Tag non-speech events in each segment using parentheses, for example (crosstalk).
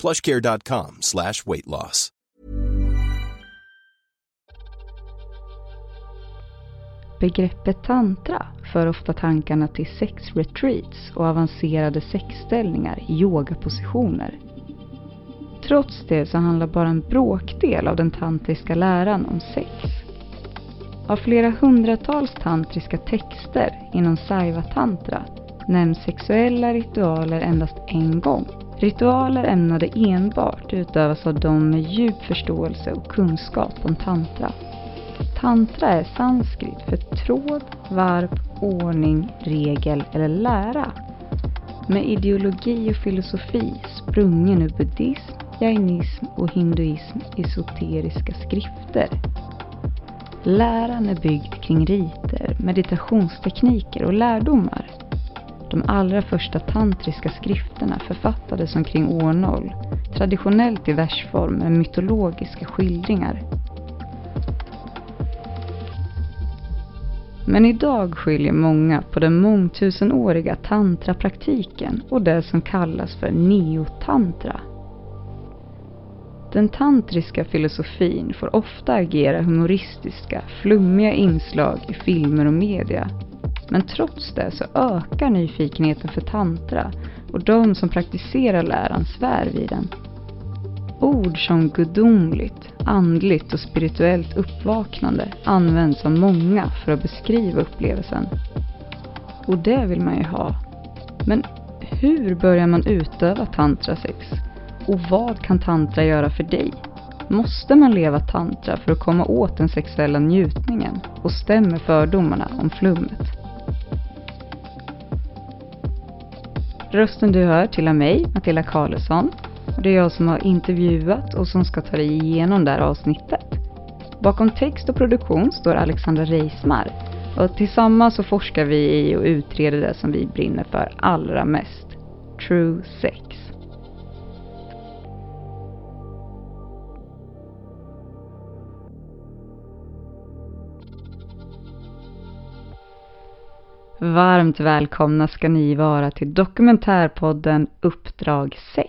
plushcare.com slash weight loss. Begreppet tantra för ofta tankarna till sexretreats och avancerade sexställningar i yogapositioner. Trots det så handlar bara en bråkdel av den tantriska läran om sex. Av flera hundratals tantriska texter inom saiva tantra nämns sexuella ritualer endast en gång. Ritualer ämnade enbart utövas av de med djup förståelse och kunskap om tantra. Tantra är sanskrit för tråd, varv, ordning, regel eller lära. Med ideologi och filosofi sprungen ur buddhism, jainism och hinduism esoteriska skrifter. Läran är byggd kring riter, meditationstekniker och lärdomar. De allra första tantriska skrifterna författades omkring år 0, traditionellt i versform med mytologiska skildringar. Men idag skiljer många på den mångtusenåriga tantrapraktiken och det som kallas för neotantra. Den tantriska filosofin får ofta agera humoristiska, flummiga inslag i filmer och media. Men trots det så ökar nyfikenheten för tantra och de som praktiserar läran svär vid den. Ord som gudomligt, andligt och spirituellt uppvaknande används av många för att beskriva upplevelsen. Och det vill man ju ha. Men hur börjar man utöva tantrasex? Och vad kan tantra göra för dig? Måste man leva tantra för att komma åt den sexuella njutningen? Och stämmer fördomarna om flummet? Rösten du hör tillhör mig, Matilda Karlsson. Det är jag som har intervjuat och som ska ta dig igenom det här avsnittet. Bakom text och produktion står Alexandra Reismar. Och tillsammans så forskar vi i och utreder det som vi brinner för allra mest. True sex. Varmt välkomna ska ni vara till dokumentärpodden Uppdrag 6.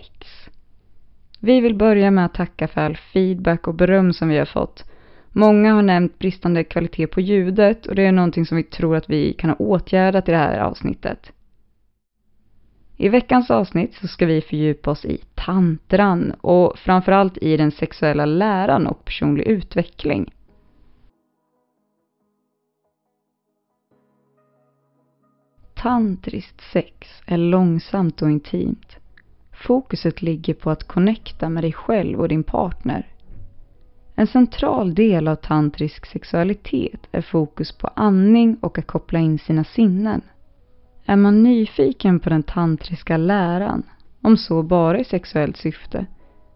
Vi vill börja med att tacka för all feedback och beröm som vi har fått. Många har nämnt bristande kvalitet på ljudet och det är någonting som vi tror att vi kan ha åtgärdat i det här avsnittet. I veckans avsnitt så ska vi fördjupa oss i tantran och framförallt i den sexuella läran och personlig utveckling. Tantriskt sex är långsamt och intimt. Fokuset ligger på att connecta med dig själv och din partner. En central del av tantrisk sexualitet är fokus på andning och att koppla in sina sinnen. Är man nyfiken på den tantriska läran, om så bara i sexuellt syfte,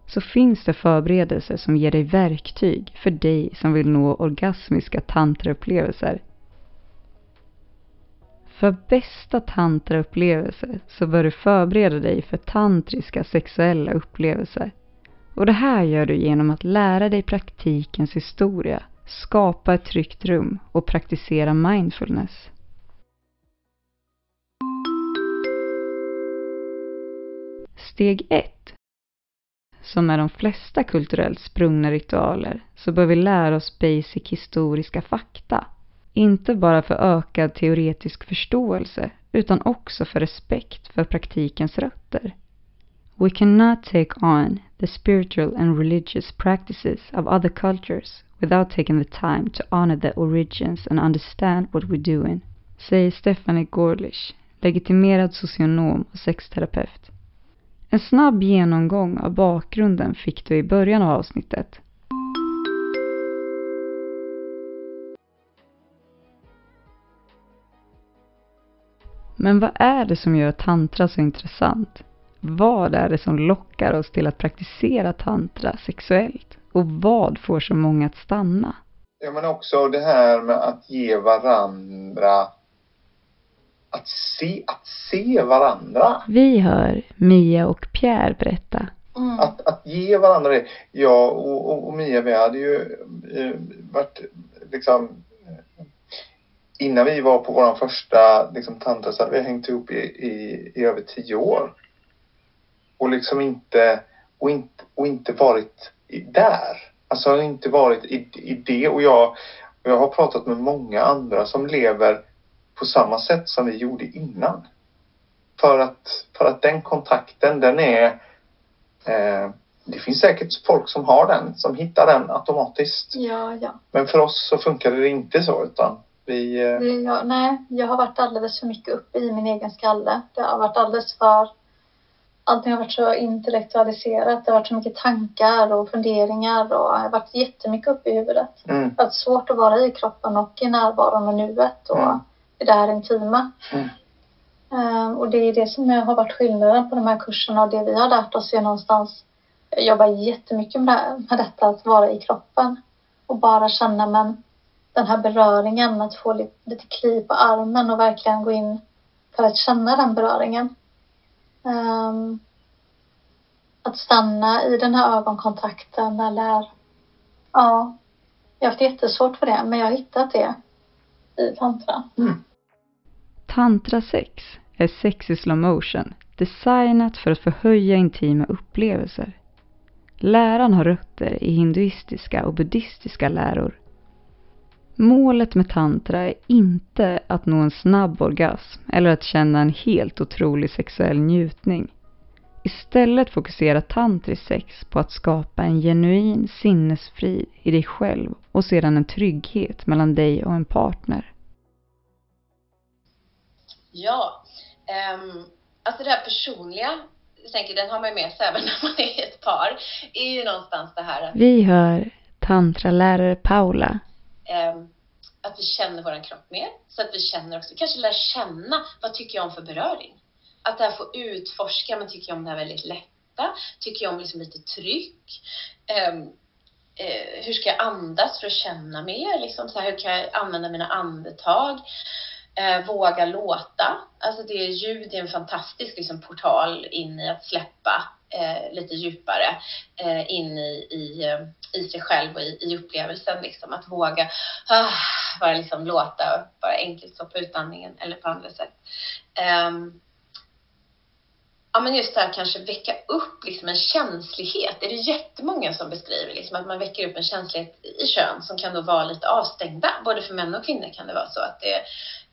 så finns det förberedelser som ger dig verktyg för dig som vill nå orgasmiska tantraupplevelser. För bästa tantraupplevelse så bör du förbereda dig för tantriska sexuella upplevelser. Och det här gör du genom att lära dig praktikens historia skapa ett tryggt rum och praktisera mindfulness. Steg 1. Som är de flesta kulturellt sprungna ritualer så bör vi lära oss basic historiska fakta. Inte bara för ökad teoretisk förståelse utan också för respekt för praktikens rötter. We cannot take on the spiritual and religious practices of other cultures without taking the time to honor the origins and understand what we're doing, säger Stephanie Gorlish, legitimerad socionom och sexterapeut. En snabb genomgång av bakgrunden fick du i början av avsnittet. Men vad är det som gör tantra så intressant? Vad är det som lockar oss till att praktisera tantra sexuellt? Och vad får så många att stanna? Ja, men också det här med att ge varandra att se, att se varandra. Vi hör Mia och Pierre berätta. Mm. Att, att ge varandra det. Jag och, och, och Mia, vi hade ju eh, varit liksom innan vi var på vår första liksom, tantra så hade vi hängt ihop i, i, i över tio år och liksom inte och inte, och inte varit där. Alltså inte varit i, i det och jag, och jag har pratat med många andra som lever på samma sätt som vi gjorde innan. För att, för att den kontakten den är eh, det finns säkert folk som har den, som hittar den automatiskt. Ja, ja. Men för oss så funkade det inte så utan vi... Eh... Jag, nej, jag har varit alldeles för mycket uppe i min egen skalle. Det har varit alldeles för allting har varit så intellektualiserat. Det har varit så mycket tankar och funderingar och jag har varit jättemycket uppe i huvudet. Mm. Det har varit svårt att vara i kroppen och i närvaron och nuet och mm. i det här intima. Mm. Uh, och det är det som har varit skillnaden på de här kurserna och det vi har lärt oss är någonstans jobba jättemycket med, med detta att vara i kroppen och bara känna men den här beröringen, att få lite, lite kliv på armen och verkligen gå in för att känna den beröringen. Um, att stanna i den här ögonkontakten eller ja, jag har haft jättesvårt för det men jag har hittat det i tantra. Mm. Tantra sex är sex i slow motion designat för att förhöja intima upplevelser. Läran har rötter i hinduistiska och buddhistiska läror Målet med tantra är inte att nå en snabb orgasm eller att känna en helt otrolig sexuell njutning. Istället fokuserar tantrisk sex på att skapa en genuin sinnesfrid i dig själv och sedan en trygghet mellan dig och en partner. Ja, um, alltså det här personliga, jag tänker den har man ju med sig (laughs) även när man är ett par, är ju någonstans det här att... Vi hör tantralärare Paula Ehm, att vi känner vår kropp mer. Så att vi känner också, kanske lär känna, vad tycker jag om för beröring? Att det här får utforska, men tycker jag om det här väldigt lätta? Tycker jag om liksom lite tryck? Eh, eh, hur ska jag andas för att känna mer? Liksom, så här, hur kan jag använda mina andetag? Eh, våga låta. Alltså det är ljud är en fantastisk liksom, portal in i att släppa eh, lite djupare eh, in i, i, eh, i sig själv och i, i upplevelsen. Liksom. Att våga ah, bara liksom låta, bara enkelt stoppa ut andningen eller på andra sätt. Um, ja, men just det här kanske väcka upp liksom en känslighet. Det är det jättemånga som beskriver, liksom, att man väcker upp en känslighet i kön som kan då vara lite avstängda. Både för män och kvinnor kan det vara så att, det,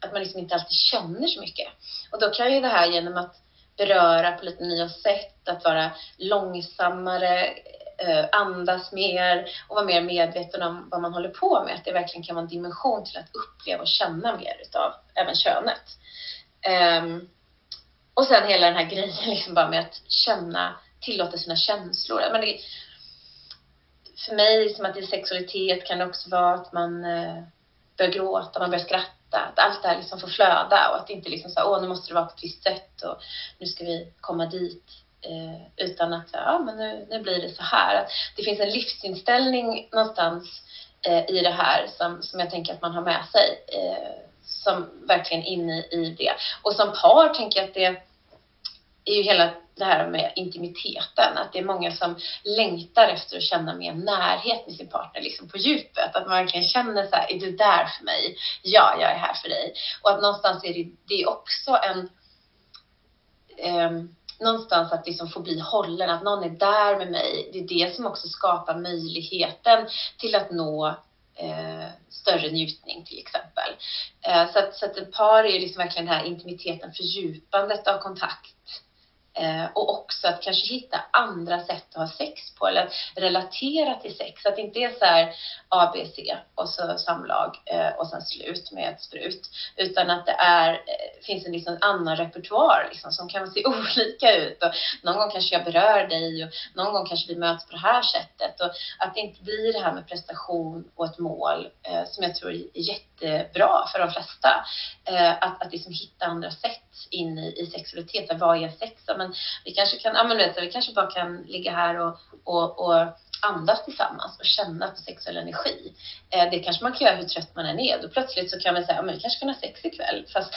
att man liksom inte alltid känner så mycket. Och då kan ju det här genom att beröra på lite nya sätt, att vara långsammare, eh, andas mer och vara mer medveten om vad man håller på med. Att det verkligen kan vara en dimension till att uppleva och känna mer utav även könet. Um, och sen hela den här grejen liksom bara med att känna, tillåta sina känslor. Men det, för mig, som att i sexualitet kan det också vara att man uh, börjar gråta, man börjar skratta att allt det här liksom får flöda och att det inte liksom så åh nu måste det vara på ett visst sätt och nu ska vi komma dit. Eh, utan att, ja men nu, nu blir det så här. Att det finns en livsinställning någonstans eh, i det här som, som jag tänker att man har med sig. Eh, som verkligen inne i det. Och som par tänker jag att det är ju hela det här med intimiteten, att det är många som längtar efter att känna mer närhet med sin partner, liksom på djupet. Att man verkligen känner så här, är du där för mig? Ja, jag är här för dig. Och att någonstans är det, det är också en eh, någonstans att liksom få bli hållen, att någon är där med mig. Det är det som också skapar möjligheten till att nå eh, större njutning till exempel. Eh, så, att, så att ett par är liksom verkligen den här intimiteten, fördjupandet av kontakt Eh, och också att kanske hitta andra sätt att ha sex på eller att relatera till sex. Att det inte är så här ABC och så samlag eh, och sen slut med ett sprut. Utan att det är, eh, finns en liksom annan repertoar liksom, som kan se (laughs) olika ut. Och någon gång kanske jag berör dig och någon gång kanske vi möts på det här sättet. Och att det inte blir det här med prestation och ett mål eh, som jag tror är jättebra för de flesta. Eh, att, att liksom hitta andra sätt in i, i sexualitet. Vad är sex? Men vi kanske kan, ja men vet, vi kanske bara kan ligga här och, och, och andas tillsammans och känna på sexuell energi. Eh, det kanske man kan göra hur trött man än är. Då plötsligt så kan man säga, ja men vi kanske kan ha sex ikväll. Fast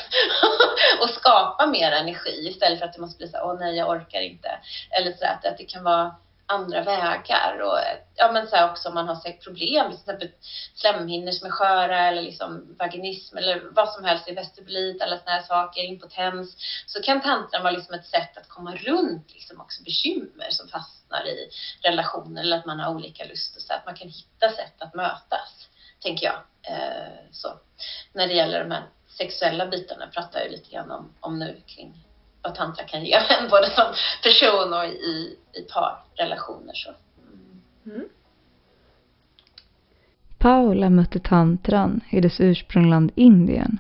(laughs) och skapa mer energi istället för att det måste bli så åh nej jag orkar inte. Eller så att, att det kan vara andra vägar och ja, men så också om man har sett problem, till exempel slemhinnor som är sköra eller liksom vaginism eller vad som helst i vestibulit, alla sådana här saker, impotens, så kan tantran vara liksom ett sätt att komma runt liksom också bekymmer som fastnar i relationer eller att man har olika lust och så att man kan hitta sätt att mötas, tänker jag. Eh, så. När det gäller de här sexuella bitarna pratar jag lite grann om, om nu kring vad tantra kan ge en, både som person och i, i parrelationer. Så. Mm. Paula mötte tantran i dess ursprungland Indien.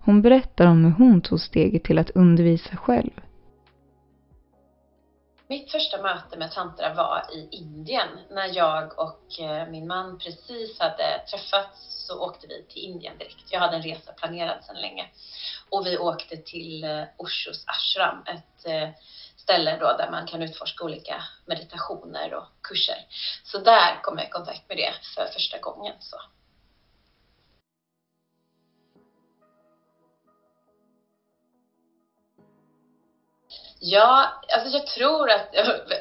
Hon berättar om hur hon tog steget till att undervisa själv. Mitt första möte med tantra var i Indien. När jag och eh, min man precis hade träffats så åkte vi till Indien direkt. Jag hade en resa planerad sedan länge. Och vi åkte till eh, Oshos ashram, ett eh, ställe då där man kan utforska olika meditationer och kurser. Så där kom jag i kontakt med det för första gången. Så. Ja, alltså jag tror att,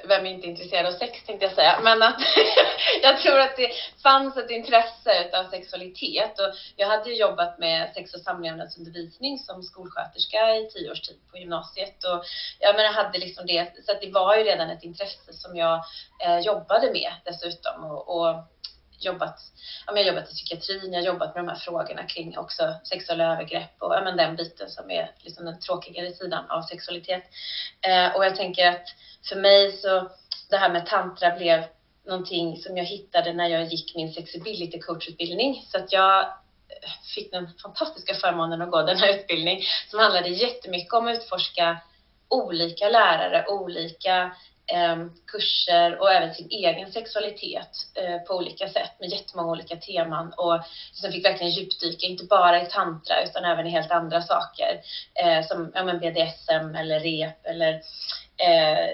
vem är inte intresserad av sex tänkte jag säga, men att (laughs) jag tror att det fanns ett intresse av sexualitet. Och jag hade ju jobbat med sex och samlevnadsundervisning som skolsköterska i tio års tid på gymnasiet. Och jag menar, hade liksom det, så att det var ju redan ett intresse som jag eh, jobbade med dessutom. Och, och jobbat, ja, jag har jobbat i psykiatrin, jag har jobbat med de här frågorna kring också sexuella övergrepp och ja, men den biten som är liksom den tråkigare sidan av sexualitet. Eh, och jag tänker att för mig så det här med tantra blev någonting som jag hittade när jag gick min sexability coachutbildning så att jag eh, fick den fantastiska förmånen att gå den här utbildningen som handlade jättemycket om att utforska olika lärare, olika Ehm, kurser och även sin egen sexualitet eh, på olika sätt med jättemånga olika teman och som fick verkligen djupdyka, inte bara i tantra utan även i helt andra saker eh, som ja, men BDSM eller rep eller eh,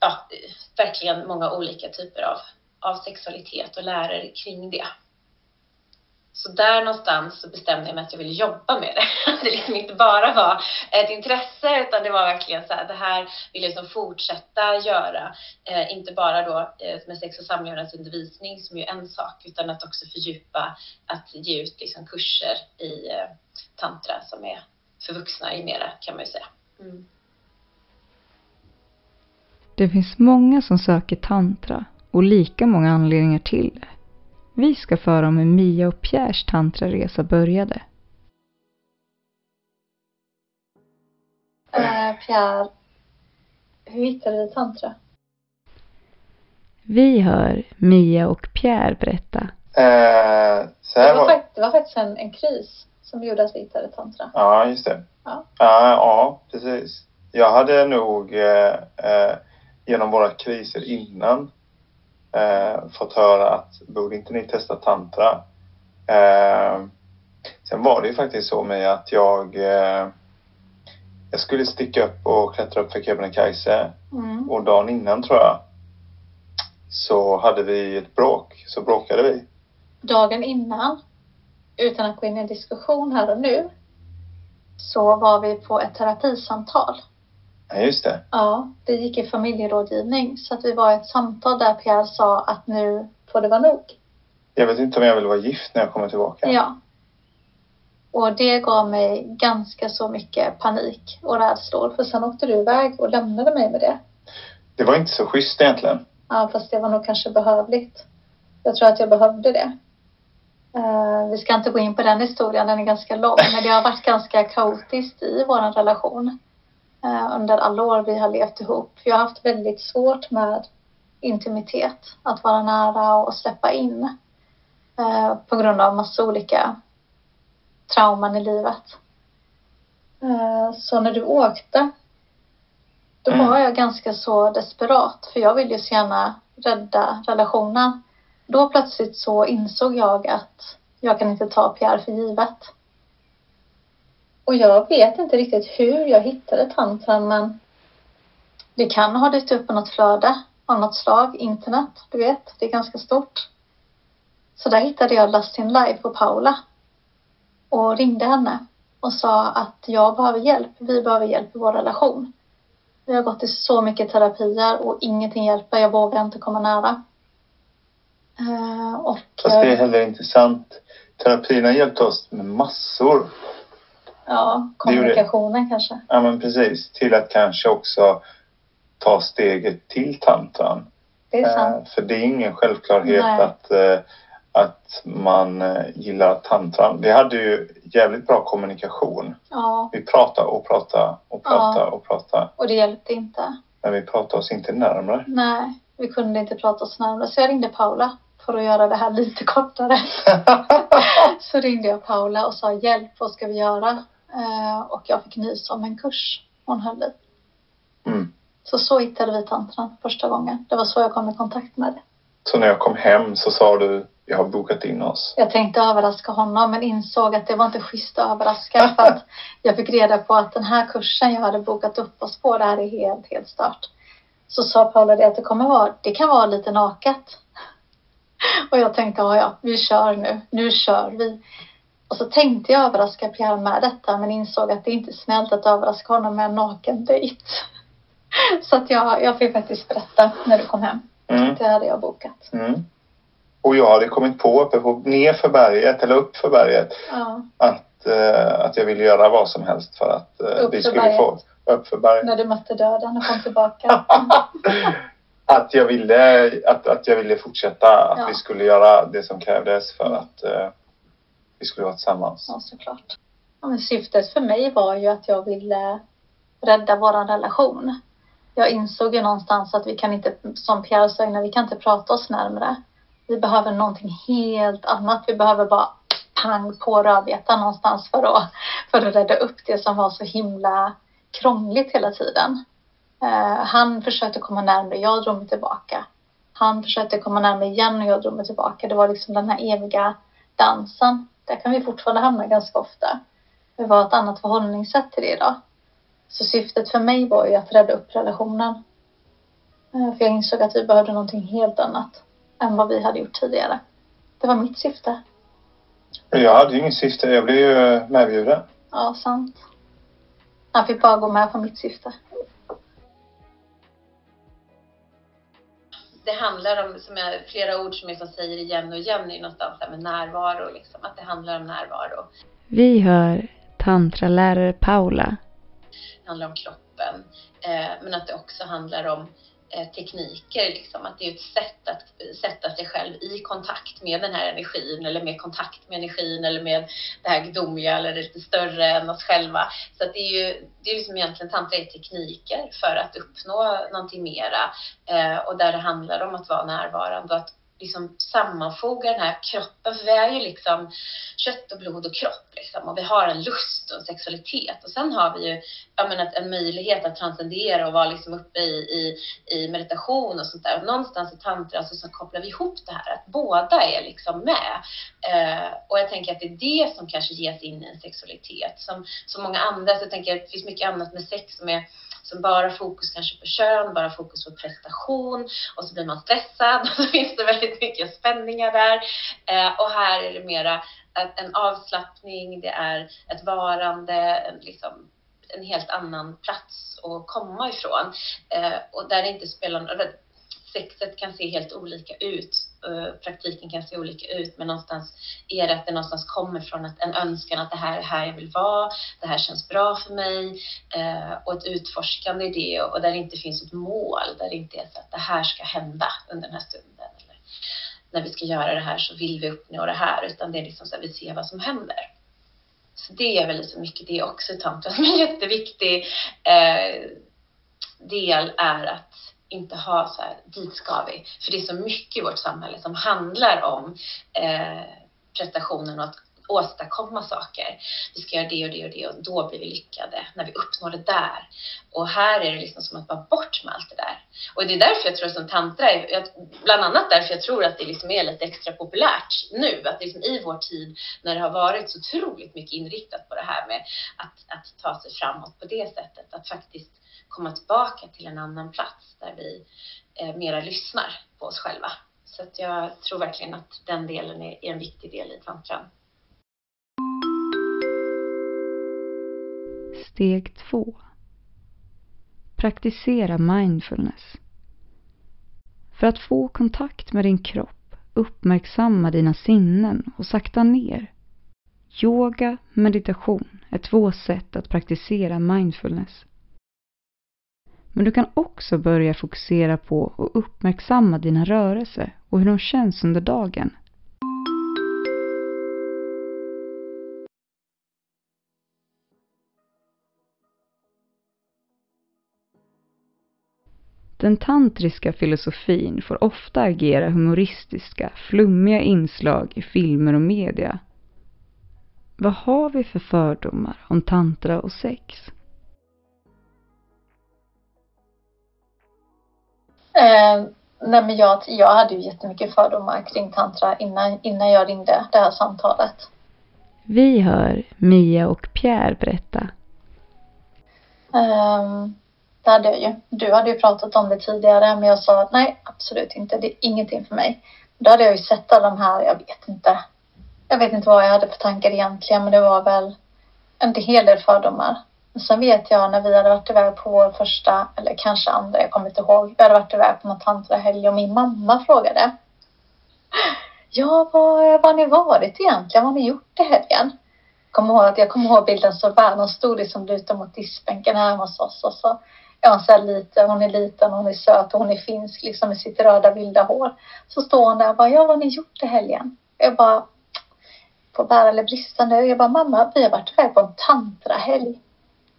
ja, verkligen många olika typer av, av sexualitet och lärare kring det. Så där någonstans så bestämde jag mig att jag ville jobba med det. (laughs) Det liksom inte bara var ett intresse utan det var verkligen så här, det här vill jag liksom fortsätta göra. Eh, inte bara då eh, med sex och samlevnadsundervisning som ju är en sak utan att också fördjupa, att ge ut liksom kurser i eh, tantra som är för vuxna i mera kan man ju säga. Mm. Det finns många som söker tantra och lika många anledningar till det. Vi ska föra om hur Mia och Pierres tantraresa började. Uh, Pierre, hur hittade du tantra? Vi hör Mia och Pierre berätta. Eh, så det, var fakt- det var faktiskt en, en kris som gjorde att vi hittade tantra. Ja, just det. Ja. Ja, ja precis. Jag hade nog eh, eh, genom våra kriser innan eh, fått höra att borde inte ni testa tantra? Eh, sen var det ju faktiskt så med att jag eh, jag skulle sticka upp och klättra upp för Kebnekaise Mm. och dagen innan tror jag så hade vi ett bråk, så bråkade vi. Dagen innan, utan att gå in i en diskussion här och nu, så var vi på ett terapisamtal. Ja, just det. Ja, det gick i familjerådgivning. Så att vi var i ett samtal där Pierre sa att nu får det vara nog. Jag vet inte om jag vill vara gift när jag kommer tillbaka. Ja. Och det gav mig ganska så mycket panik och rädslor. För sen åkte du iväg och lämnade mig med det. Det var inte så schysst egentligen. Ja, fast det var nog kanske behövligt. Jag tror att jag behövde det. Uh, vi ska inte gå in på den historien, den är ganska lång. Men det har varit ganska kaotiskt i vår relation. Uh, under alla år vi har levt ihop. Jag har haft väldigt svårt med intimitet. Att vara nära och släppa in. Uh, på grund av massa olika trauman i livet. Så när du åkte, då Mm. var jag ganska så desperat. För jag ville ju så gärna rädda relationen. Då plötsligt så insåg jag att jag kan inte ta Pierre för givet. Och jag vet inte riktigt hur jag hittade tantran men det kan ha dykt upp på något flöde av något slag, internet, du vet, det är ganska stort. Så där hittade jag Lastin Live på Paula och ringde henne och sa att jag behöver hjälp, vi behöver hjälp i vår relation. Vi har gått i så mycket terapier och ingenting hjälper, jag vågar inte komma nära. Eh, och Fast det är heller inte sant. Terapin har hjälpt oss med massor. Ja, kommunikationen kanske. Ja, men precis. Till att kanske också ta steget till tantran. Det är sant. Eh, För det är ingen självklarhet Nej. att, eh, att man eh, gillar tantran. Vi hade ju jävligt bra kommunikation. Ja, Vi pratade och pratade och pratade Ja. och pratade. och det hjälpte inte. Men vi pratade oss inte närmare. Nej, vi kunde inte prata oss närmare. Så jag ringde Paula för att göra det här lite kortare. (laughs) så ringde jag Paula och sa hjälp, vad ska vi göra? Eh, och jag fick nys om en kurs hon höll i. Mm. Så så hittade vi tantran första gången. Det var så jag kom i kontakt med det. Så när jag kom hem så sa du, jag har bokat in oss. Jag tänkte överraska honom men insåg att det var inte schysst att överraska för att (laughs) jag fick reda på att den här kursen jag hade bokat upp oss på, det här är helt, helt stört. Så sa Paula det att det kommer vara, det kan vara lite naket. (laughs) Och jag tänkte, ja ja, vi kör nu, nu kör vi. Och så tänkte jag överraska Pierre med detta men insåg att det inte är snällt att överraska honom med en naken dejt. (laughs) Så att jag, jag fick faktiskt berätta när du kom hem. Mm. Det hade jag bokat. Mm. Och jag hade kommit på uppe på, ner för berget eller upp för berget Ja, att, eh, att jag ville göra vad som helst för att eh, vi skulle berget. få upp för berget. när du mötte döden och kom tillbaka. (laughs) att, jag ville, att, att jag ville fortsätta, att Ja. vi skulle göra det som krävdes för att eh, vi skulle vara tillsammans. Ja, såklart. Ja, men syftet för mig var ju att jag ville rädda vår relation. Jag insåg ju någonstans att vi kan inte, som Pierre sa innan, vi kan inte prata oss närmre. Vi behöver någonting helt annat. Vi behöver bara pang på rödbetan någonstans för att, för att rädda upp det som var så himla krångligt hela tiden. Eh, han försökte komma närmare, jag drog mig tillbaka. Han försökte komma närmare igen och jag drog mig tillbaka. Det var liksom den här eviga dansen. Där kan vi fortfarande hamna ganska ofta. Vi har ett annat förhållningssätt till det idag. Så syftet för mig var ju att rädda upp relationen. Eh, För jag insåg att vi behövde någonting helt annat än vad vi hade gjort tidigare. Det var mitt syfte. Jag hade ju inget syfte, jag blev ju medbjuden. Ja, sant. Han fick bara gå med på mitt syfte. Det handlar om, som jag, flera ord som jag som säger igen och igen är någonstans där med närvaro, liksom, att det handlar om närvaro. Vi hör tantralärare Paula. Det handlar om kroppen, eh, men att det också handlar om Eh, tekniker, liksom, att det är ett sätt att sätta sig själv i kontakt med den här energin eller med kontakt med energin eller med det här gudomliga eller lite större än oss själva. Så att det är ju det är liksom egentligen tantra är tekniker för att uppnå någonting mera eh, och där det handlar om att vara närvarande och att liksom sammanfoga den här kroppen, för vi är ju liksom kött och blod och kropp liksom, och vi har en lust och en sexualitet och sen har vi ju menar, en möjlighet att transcendera och vara liksom uppe i, i, i meditation och sånt där. Och någonstans i tantra så, så kopplar vi ihop det här, att båda är liksom med. Eh, och jag tänker att det är det som kanske ges in i en sexualitet. Som, som många andra, så jag tänker att det finns mycket annat med sex som är som bara fokus kanske på kön, bara fokus på prestation och så blir man stressad (laughs) och så finns det väldigt mycket spänningar där. Eh, och här är det mera en avslappning, det är ett varande, en liksom en helt annan plats att komma ifrån. Eh, och där det inte spelar någon sexet kan se helt olika ut. Eh, praktiken kan se olika ut, men någonstans är det att det någonstans kommer från att en önskan att det här är här jag vill vara, det här känns bra för mig eh, och ett utforskande i det och där det inte finns ett mål, där det inte är så att det här ska hända under den här stunden. Eller när vi ska göra det här så vill vi uppnå det här, utan det är liksom så att vi ser vad som händer. Så det är väl liksom mycket det också tantra som en jätteviktig eh, del är att inte ha så här, dit ska vi. För det är så mycket i vårt samhälle som handlar om eh, prestationen och att åstadkomma saker. Vi ska göra det och det och det och då blir vi lyckade när vi uppnår det där. Och här är det liksom som att vara bort med allt det där. Och det är därför jag tror som tantra, är, bland annat därför jag tror att det liksom är lite extra populärt nu. Att liksom i vår tid när det har varit så otroligt mycket inriktat på det här med att, att ta sig framåt på det sättet. Att faktiskt komma tillbaka till en annan plats där vi eh, mera lyssnar på oss själva. Så att jag tror verkligen att den delen är, är en viktig del i tantran. Steg 2 Praktisera mindfulness. För att få kontakt med din kropp, uppmärksamma dina sinnen och sakta ner. Yoga, meditation är två sätt att praktisera mindfulness. Men du kan också börja fokusera på och uppmärksamma dina rörelser och hur de känns under dagen. Den tantriska filosofin får ofta agera humoristiska, flummiga inslag i filmer och media. Vad har vi för fördomar om tantra och sex? Eh, nej men jag, jag hade ju jättemycket fördomar kring tantra innan, innan jag ringde det här samtalet. Vi hör Mia och Pierre berätta. Um, det hade jag ju. Du hade ju pratat om det tidigare men jag sa att nej absolut inte, det är ingenting för mig. Då hade jag ju sett alla de här, jag vet inte. Jag vet inte vad jag hade för tankar egentligen men det var väl en hel del fördomar. Sen vet jag när vi hade varit iväg på vår första, eller kanske andra, jag kommer inte ihåg. Vi hade varit iväg på någon tantrahelg och min mamma frågade. (laughs) Ja, vad, har ni varit egentligen? Vad har ni gjort i helgen? Kommer ihåg jag kommer ihåg bilden så väl. Hon stod liksom lutad mot diskbänken här hos oss och så är hon så här liten, hon är liten, hon är söt och hon är finsk liksom med sitt röda vilda hår. Så står hon där och bara, ja vad har ni gjort i helgen? Jag bara, på bära eller brista nu. Jag bara, mamma vi har varit iväg på en tantrahelg.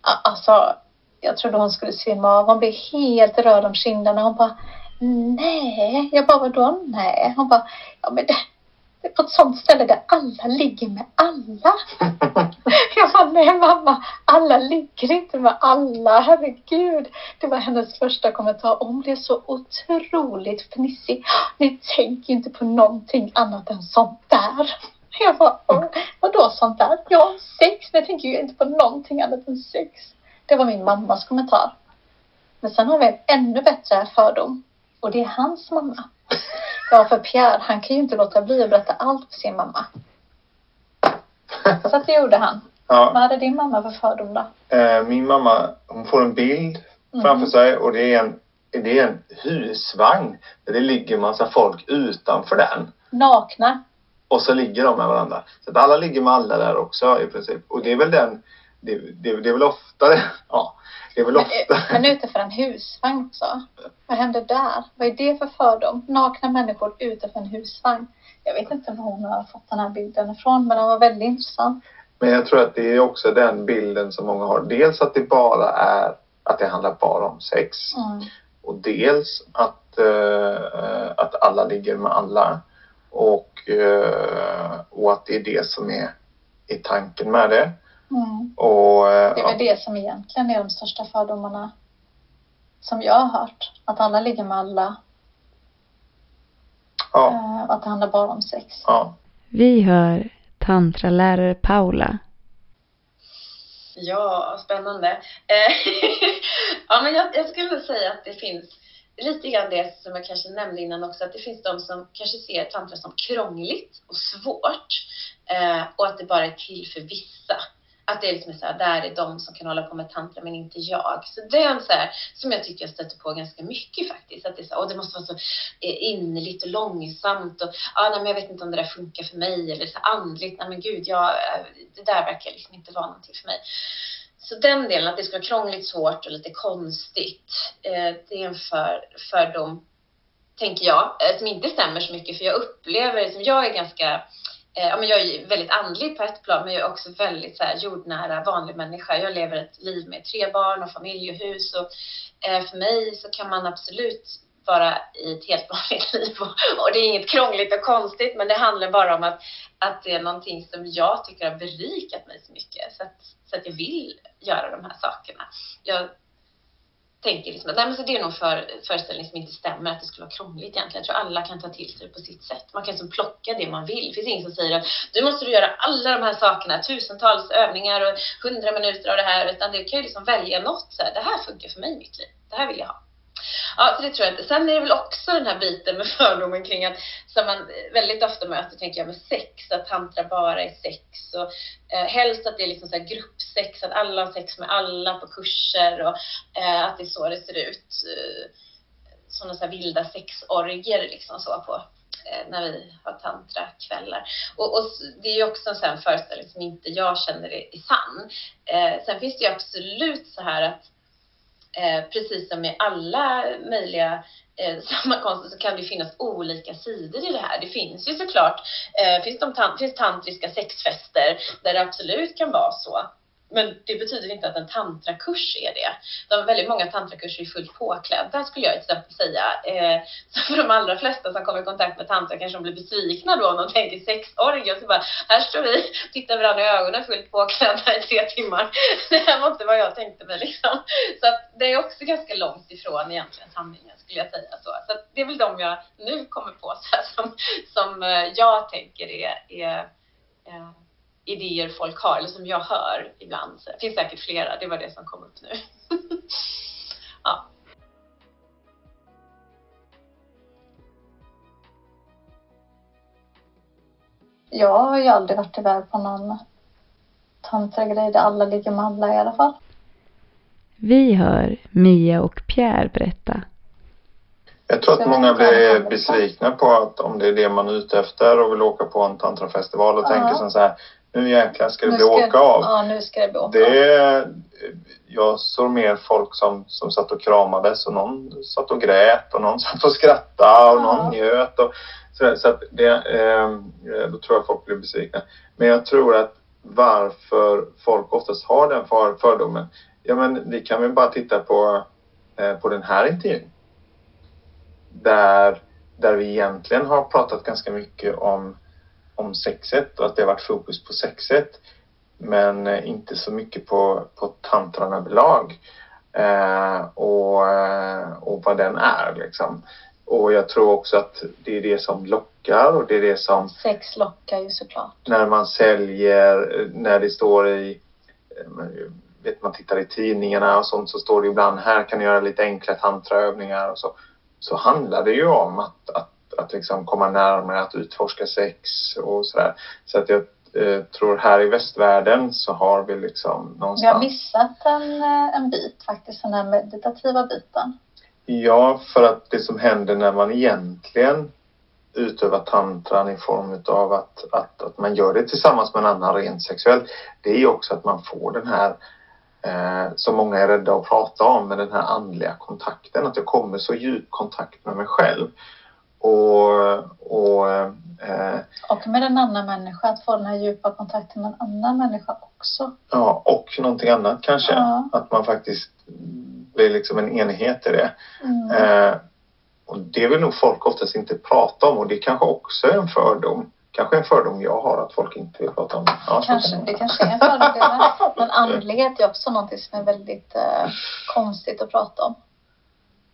Alltså, jag trodde hon skulle svimma av. Hon blev helt röd om kinderna. Hon bara, nej. Jag bara, vadå nej? Hon bara, ja men det, det är på ett sånt ställe där alla ligger med alla. (laughs) jag bara, nej mamma, alla ligger inte med alla. Herregud. Det var hennes första kommentar. Hon blev så otroligt fnissig. Ni tänker inte på någonting annat än sånt där. (laughs) Jag bara, vadå sånt där? Ja, sex. Men jag tänker ju inte på någonting annat än sex. Det var min mammas kommentar. Men sen har vi en ännu bättre fördom. Och det är hans mamma. (laughs) Ja, för Pierre, han kan ju inte låta bli att berätta allt för sin mamma. Så att det gjorde han. Ja. Vad hade din mamma för fördom då? Eh, min mamma, hon får en bild mm. framför sig och det är en, det är en husvagn där det ligger massa folk utanför den. Nakna? Och så ligger de med varandra. Så att alla ligger med alla där också i princip. Och det är väl den, det, det, det är väl oftare, (laughs) ja. Det är väl ofta. Men utanför en husvagn också. Vad händer där? Vad är det för fördom? Nakna människor utanför en husvagn. Jag vet inte var hon har fått den här bilden ifrån, men den var väldigt intressant. Men jag tror att det är också den bilden som många har. Dels att det bara är, att det handlar bara om sex. Mm. Och dels att, uh, att alla ligger med alla. Och, eh, och att det är det som är, är tanken med det. Mm. Och, eh, det är väl det som egentligen är de största fördomarna som jag har hört. Att alla ligger med alla. Ja. Eh, att det handlar bara om sex. Ja. Vi hör tantralärare Paula. Ja, spännande. (laughs) ja, men jag, jag skulle säga att det finns lite grann det som jag kanske nämnde innan också, att det finns de som kanske ser tantra som krångligt och svårt eh, och att det bara är till för vissa. Att det är liksom så här, där är de som kan hålla på med tantra men inte jag. Så det är en så här, som jag tycker jag stöter på ganska mycket faktiskt. Att det, är så, och det måste vara så eh, innerligt och långsamt och ah, nej, men jag vet inte om det där funkar för mig eller så andligt. Nej men gud, jag, eh, det där verkar liksom inte vara någonting för mig. Så den delen, att det ska vara krångligt, svårt och lite konstigt, eh, det är en för, fördom, tänker jag, eh, som inte stämmer så mycket. För jag upplever, som jag är ganska Eh, ja, men jag är väldigt andlig på ett plan, men jag är också väldigt så här, jordnära, vanlig människa. Jag lever ett liv med tre barn och familj och hus. Och, eh, för mig så kan man absolut vara i ett helt (laughs) vanligt liv. Och, och, det är inget krångligt och konstigt, men det handlar bara om att, att det är någonting som jag tycker har berikat mig så mycket. Så att, så att jag vill göra de här sakerna. Jag tänker liksom att nej, men så det är nog för föreställning som inte stämmer, att det skulle vara krångligt egentligen. Jag tror alla kan ta till sig det på sitt sätt. Man kan liksom plocka det man vill. Det finns ingen som säger att du måste du göra alla de här sakerna, tusentals övningar och hundra minuter av det här, utan du kan ju liksom välja något. Så här, det här funkar för mig i mitt liv. Det här vill jag ha. Ja, så det tror jag inte. Sen är det väl också den här biten med (laughs) fördomen kring att, som man väldigt ofta möter, tänker jag, med sex, att tantra bara är sex och eh, helst att det är liksom så gruppsex, att alla har sex med alla på kurser och eh, att det är så det ser ut. Eh, sådana så vilda sexorger liksom så på eh, när vi har tantrakvällar. Och, och det är ju också en sån föreställning som inte jag känner är, är sann. Eh, sen finns det ju absolut så här att Eh, precis som med alla möjliga eh, (laughs) sammankomster så kan det finnas olika sidor i det här. Det finns ju såklart, eh, finns, de, finns tantriska sexfester där det absolut kan vara så men det betyder inte att en tantrakurs är det. De, väldigt många tantrakurser är fullt påklädda skulle jag till exempel säga. Eh, så för de allra flesta som kommer i kontakt med tantra kanske de blir besvikna då om de tänker sexorgie. Så bara, här står vi, tittar varandra i ögonen fullt påklädda i tre timmar. (laughs) Det här var inte vad jag tänkte mig liksom. Så att det är också ganska långt ifrån egentligen sanningen skulle jag säga så. Så det är väl de jag nu kommer på så här, som, som eh, jag tänker är, är är idéer folk har, eller som jag hör ibland. Så det finns säkert flera, det var det som kom upp nu. (laughs) ja. Jag har ju aldrig varit iväg på någon tantragrej där alla ligger med alla i alla fall. Vi hör Mia och Pierre berätta. Jag tror att många blir besvikna på att om det är det man är ute efter och vill åka på en tantrafestival och ja. tänker så här, nu jäklar ska det nu bli ska, åka av. Ja, nu ska det bli åka det. Jag såg mer folk som, som satt och kramades och någon satt och grät och någon (laughs) satt och skrattade och ja. någon njöt. Och, så, så det, eh, då tror jag folk blir besvikna. Men jag tror att varför folk oftast har den för, fördomen. Ja, men vi kan väl bara titta på, eh, på den här intervjun. Där, där vi egentligen har pratat ganska mycket om om sexet och att det har varit fokus på sexet. Men eh, inte så mycket på, på tantran överlag. Eh, och, eh, och vad den är liksom. Och jag tror också att det är det som lockar och det är det som... Sex lockar ju såklart. När man säljer, när det står i... Vet man tittar i tidningarna och sånt så står det ibland här kan du göra lite enkla tantraövningar och så. Så handlar det ju om att, att att liksom komma närmare, att utforska sex och sådär. Så att jag eh, tror här i västvärlden så har vi liksom någonstans... Vi har missat en, eh, en bit faktiskt, den här meditativa biten. Ja, för att det som händer när man egentligen utövar tantran i form av att, att, att man gör det tillsammans med en annan rent sexuellt. Det är också att man får den här eh, som många är rädda att prata om, med den här andliga kontakten. Att jag kommer så djup kontakt med mig själv. Och, och, eh, och med en annan människa, att få den här djupa kontakten med en annan människa också. Ja, och någonting annat kanske. Ja. Att man faktiskt blir liksom en enhet i det. Mm. Eh, och det vill nog folk oftast inte prata om och det kanske också är en fördom. Kanske en fördom jag har att folk inte vill prata om. Ja, kanske, det kanske är en fördom. Men andlighet är också någonting som är väldigt eh, konstigt att prata om.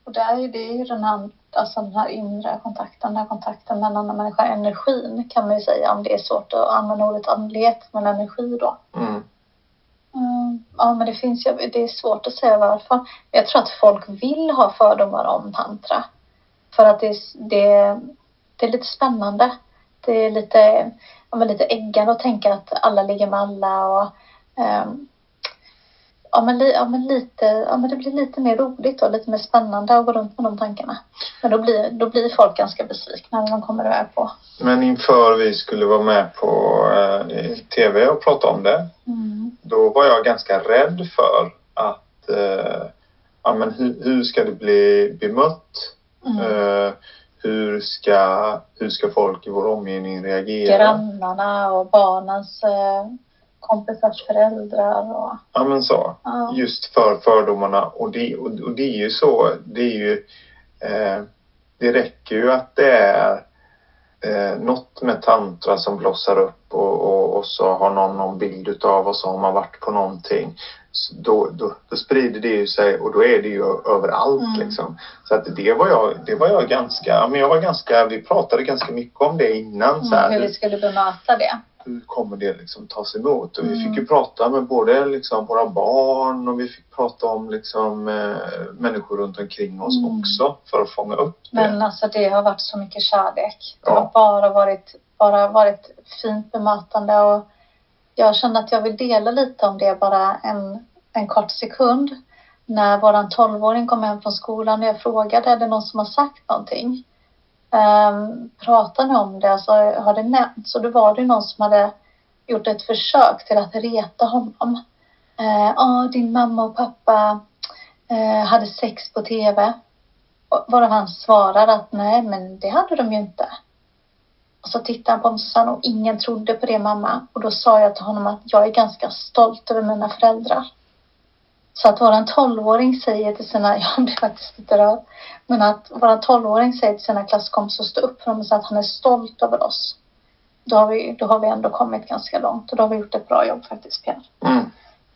Och där är det ju den här, alltså den här inre kontakten, den här kontakten med en annan människa, energin kan man ju säga om det är svårt att använda ordet andlighet, men energi då. Mm. Mm, ja, men det finns ju, det är svårt att säga varför. Jag tror att folk vill ha fördomar om tantra. För att det, det, det är lite spännande. Det är lite, ja, men lite äggande att tänka att alla ligger med alla och ehm, ja, men, li, ja, men lite, ja, men det blir lite mer roligt och lite mer spännande att gå runt med de tankarna. Men då blir, då blir folk ganska besvikna när de kommer iväg på. Men inför vi skulle vara med på eh, tv och prata om det, Mm. då var jag ganska rädd för att eh, ja, men hur, hur ska det bli bemött? Mm. Eh, hur, ska, hur ska folk i vår omgivning reagera? Grannarna och barnens eh, kompisars föräldrar och Ja men så. ja. Just för fördomarna och det, och, och det är ju så. Det är ju eh, Det räcker ju att det är eh, något med tantra som blossar upp och, och, och så har någon någon bild utav och så har man varit på någonting. Så då, då, då sprider det ju sig och då är det ju överallt Mm. liksom. Så att det var jag, det var jag ganska, men jag var ganska, vi pratade ganska mycket om det innan. Så här, Mm, hur vi skulle bemöta det. Hur kommer det liksom tas emot? Och vi Mm. fick ju prata med både liksom våra barn och vi fick prata om liksom eh, människor runt omkring oss Mm. också för att fånga upp det. Men alltså det har varit så mycket kärlek. Det Ja. har bara varit, bara varit fint bemötande och jag känner att jag vill dela lite om det bara en, en kort sekund. När våran tolvåring kom hem från skolan och jag frågade, är det någon som har sagt någonting? Um, pratar ni om det? Alltså, har det nämnts? Och då var det någon som hade gjort ett försök till att reta honom. Ehm, ja, ah, din mamma och pappa eh, hade sex på tv. Varav han svarar att nej, men det hade de ju inte. Och så tittade han på mig och sa och ingen trodde på det mamma. Och då sa jag till honom att jag är ganska stolt över mina föräldrar. Så att våran tolvåring säger till sina, (laughs) jag blir faktiskt lite rörd, men att våran tolvåring säger till sina klasskompisar att stå upp för dem och säga att han är stolt över oss. Då har, vi, då har vi ändå kommit ganska långt och då har vi gjort ett bra jobb faktiskt Pierre. Mm.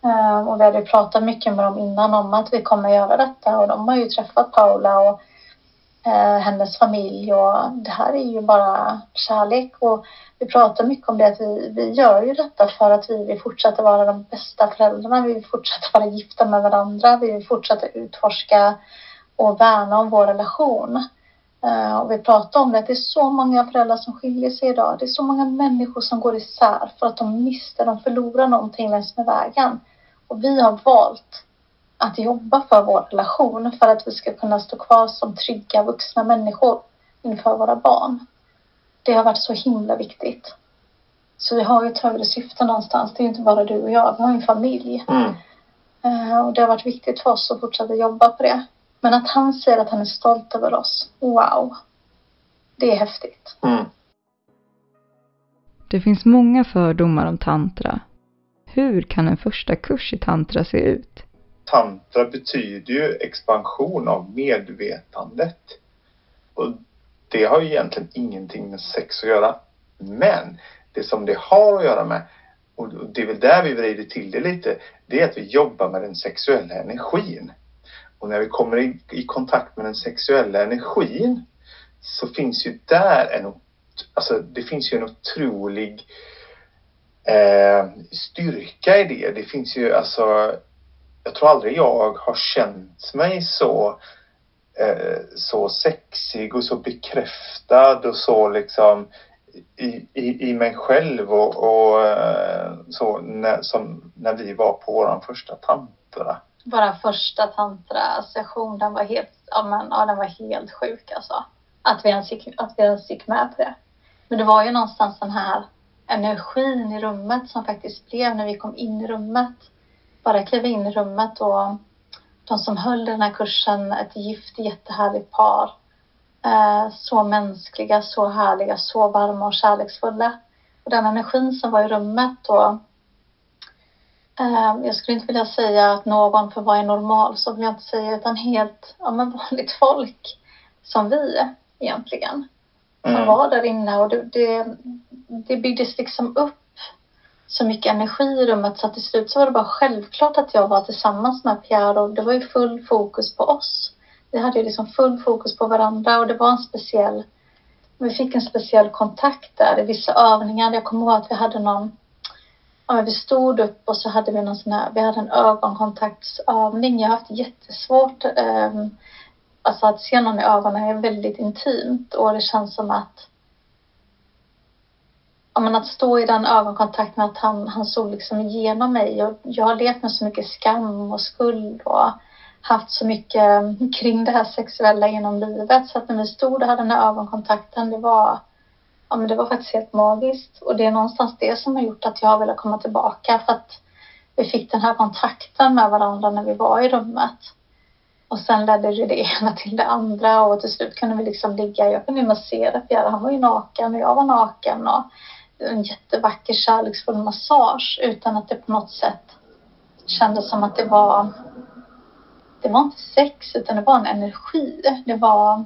Eh, och vi hade ju pratat mycket med dem innan om att vi kommer göra detta och de har ju träffat Paula och eh, hennes familj och det här är ju bara kärlek och vi pratar mycket om det att vi, vi gör ju detta för att vi vill fortsätta vara de bästa föräldrarna, vi vill fortsätta vara gifta med varandra, vi vill fortsätta utforska och värna om vår relation. Eh, och vi pratar om det, att det är så många föräldrar som skiljer sig idag. Det är så många människor som går isär för att de mister, de förlorar någonting längs med vägen. Och vi har valt att jobba för vår relation för att vi ska kunna stå kvar som trygga vuxna människor inför våra barn. Det har varit så himla viktigt. Så vi har ju ett högre syfte någonstans. Det är ju inte bara du och jag. Vi har en familj. Mm. Eh, Och det har varit viktigt för oss att fortsätta jobba på det. Men att han säger att han är stolt över oss. Wow. Det är häftigt. Mm. Det finns många fördomar om tantra. Hur kan en första kurs i tantra se ut? Tantra betyder ju expansion av medvetandet. Och det har ju egentligen ingenting med sex att göra. Men det som det har att göra med, och det är väl där vi vrider till det lite, det är att vi jobbar med den sexuella energin. Och när vi kommer i, i kontakt med den sexuella energin så finns ju där en, alltså det finns ju en otrolig eh, styrka i det. Det finns ju alltså, jag tror aldrig jag har känt mig så eh, så sexig och så bekräftad och så liksom i, i, i mig själv och, och eh, så när, som när vi var på våran första tantra. Vår första tantra-session, den var helt, ja, men, ja, den var helt sjuk alltså. Att vi, ens gick, att vi ens gick med på det. Men det var ju någonstans den här energin i rummet som faktiskt blev när vi kom in i rummet. Bara kliva in i rummet och de som höll den här kursen, ett gift jättehärligt par. Eh, så mänskliga, så härliga, så varma och kärleksfulla. Och den energin som var i rummet och Eh, Jag skulle inte vilja säga att någon för vad är normal, så vill jag inte säga, utan helt ja, men (laughs) vanligt folk som vi egentligen. Som Mm. var där inne och det, det, det byggdes liksom upp så mycket energi i rummet så att till slut så var det bara självklart att jag var tillsammans med Pierre och det var ju full fokus på oss. Vi hade ju liksom full fokus på varandra och det var en speciell, vi fick en speciell kontakt där i vissa övningar. Jag kommer ihåg att vi hade någon Ja, vi stod upp och så hade vi någon sån här, vi hade en ögonkontaktsövning. Jag har haft jättesvårt eh, alltså att se någon i ögonen är väldigt intimt och det känns som att men att stå i den ögonkontakten att han, han såg liksom igenom mig. Och jag har levt med så mycket skam och skuld och haft så mycket kring det här sexuella genom livet. Så att när vi stod och hade den här ögonkontakten, det var, ja, men det var faktiskt helt magiskt. Och det är någonstans det som har gjort att jag har velat komma tillbaka. För att vi fick den här kontakten med varandra när vi var i rummet. Och sen ledde ju det ena till det andra och till slut kunde vi liksom ligga, jag kunde ju massera Pierre, han var ju naken och jag var naken och en jättevacker kärleksfull massage utan att det på något sätt kändes som att det var det var inte sex utan det var en energi. Det var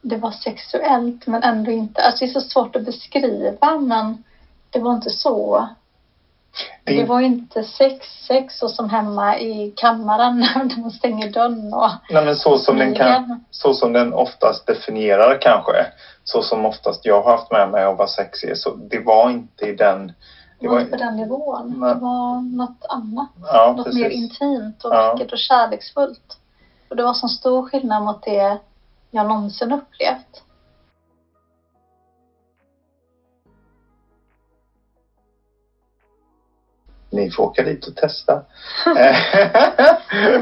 det var sexuellt men ändå inte, alltså det är så svårt att beskriva men det var inte så det, det var inte sex, sex och som hemma i kammaren (laughs) när man stänger dörren och... Nej men så som, den kan, så som den oftast definierar kanske. Så som oftast jag har haft med mig att vara sexig. Så det var inte i den... Det var inte på den nivån. Nej. Det var något annat. Ja, något precis. mer intimt och vackert och kärleksfullt. Och det var så stor skillnad mot det jag någonsin upplevt. Ni får åka dit och testa. (laughs) Nej,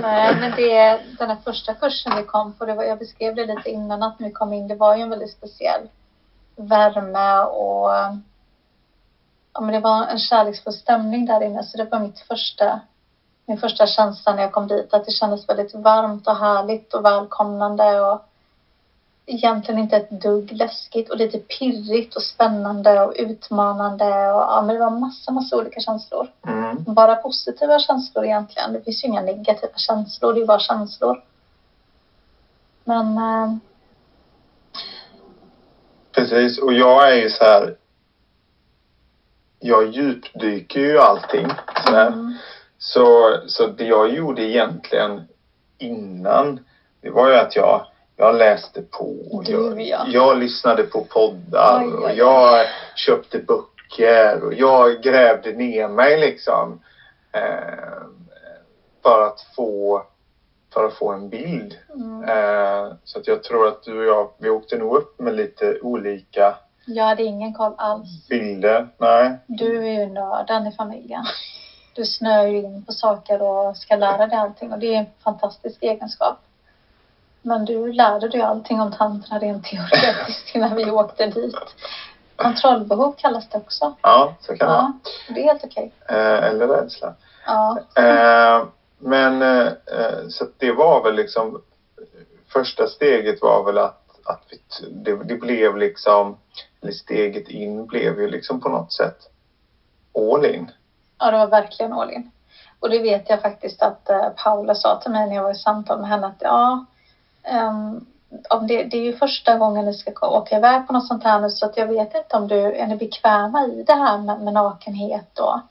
(laughs) men det, den här första kursen vi kom på, det var, jag beskrev det lite innan att när vi kom in, det var ju en väldigt speciell värme och ja, men det var en kärleksfull stämning där inne. Så det var mitt första, min första känsla när jag kom dit, att det kändes väldigt varmt och härligt och välkomnande och egentligen inte ett dugg läskigt och lite pirrigt och spännande och utmanande. Och, ja, men det var massa, massa olika känslor. Mm. Bara positiva känslor egentligen. Det finns ju inga negativa känslor, det är bara känslor. Men... Eh... Precis, och jag är ju så här. Jag djupdyker ju allting. Så, mm. så, så det jag gjorde egentligen innan, det var ju att jag jag läste på. Jag, jag lyssnade på poddar oj, oj. och jag köpte böcker och jag grävde ner mig liksom. Eh, för att få för att få en bild. Mm. Eh, så att jag tror att du och jag, vi åkte nog upp med lite olika Jag hade ingen koll alls. Bilder, nej. Du är ju nörden i familjen. Du snör ju in på saker och ska lära dig allting och det är en fantastisk egenskap. Men du lärde dig allting om tantra rent teoretiskt (laughs) innan vi åkte dit. Kontrollbehov kallas det också. Ja, så kan det ja, Det är helt okej. Eh, eller rädsla. Ja. Eh, men eh, så det var väl liksom första steget var väl att, att vi, det, det blev liksom, eller steget in blev ju liksom på något sätt all in. Ja, det var verkligen all in. Och det vet jag faktiskt att Paula sa till mig när jag var i samtal med henne att ja, Um, om det, det, är ju första gången du ska åka iväg på något sånt här nu så att jag vet inte om du är ni bekväma i det här med, med nakenhet då?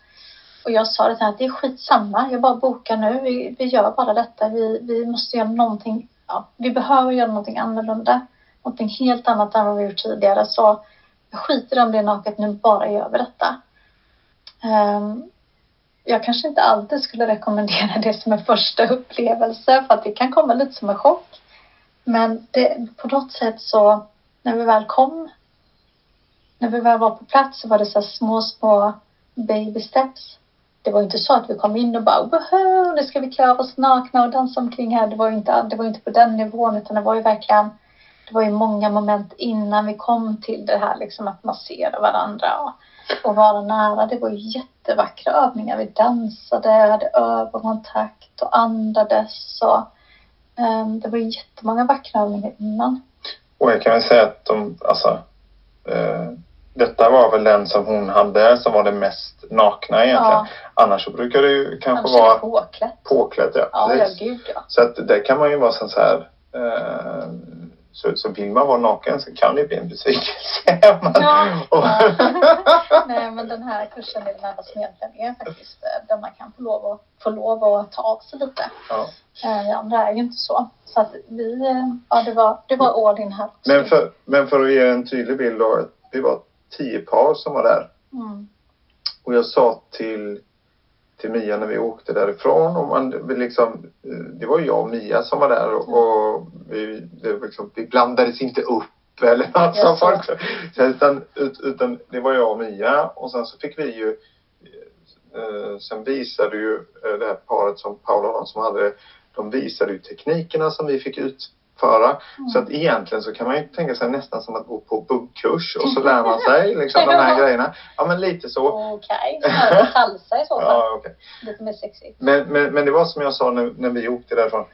och jag sa det här att det är skitsamma, jag bara bokar nu, vi, vi gör bara detta, vi, vi måste göra någonting, ja, vi behöver göra någonting annorlunda, någonting helt annat än vad vi gjort tidigare så jag skiter om det är naket nu, bara gör vi detta. Um, jag kanske inte alltid skulle rekommendera (laughs) det som en första upplevelse för att det kan komma lite som en chock. Men det, på något sätt så, när vi väl kom, när vi väl var på plats så var det så små, små baby steps. Det var inte så att vi kom in och bara nu ska vi klä av oss nakna och dansa omkring här. Det var ju inte, det var inte på den nivån utan det var ju verkligen, det var ju många moment innan vi kom till det här liksom att massera varandra och, och vara nära. Det var ju jättevackra övningar. Vi dansade, hade ögonkontakt och andades och det var jättemånga vackra övningar innan. Och jag kan väl säga att de, alltså, eh, detta var väl den som hon hade som var det mest nakna egentligen. Ja. Annars så brukar det ju kanske Annars vara påklätt. Påklätt, ja. Ja, ja gud ja. Så att där kan man ju vara så här eh, så, så vill man vara naken så kan det bli en besvikelse. (laughs) ja, (laughs) ja. (laughs) Nej men den här kursen är den enda som egentligen är faktiskt eh, där man kan få lov att, få lov att ta av sig lite. Ja. Eh, andra är ju inte så. Så att vi, eh, ja det var, det var all in här. Men för, men för att ge en tydlig bild då. Vi var tio par som var där. Mm. Och jag sa till till Mia när vi åkte därifrån. Och man, liksom, det var jag och Mia som var där och, och vi, liksom, vi blandades inte upp (laughs) eller något som folk så, utan, ut, utan det var jag och Mia och sen så fick vi ju eh, sen visade ju eh, det här paret som Paula och de som hade de visade ju teknikerna som vi fick utföra. Så att egentligen så kan man ju tänka sig nästan som att gå på buggkurs och så lär man sig (laughs) liksom de här grejerna. Ja men lite så. Okej, okay. salsa i så (laughs) fall. Ja, okej. Lite mer sexigt. Men, men, men det var som jag sa när, när vi åkte därifrån.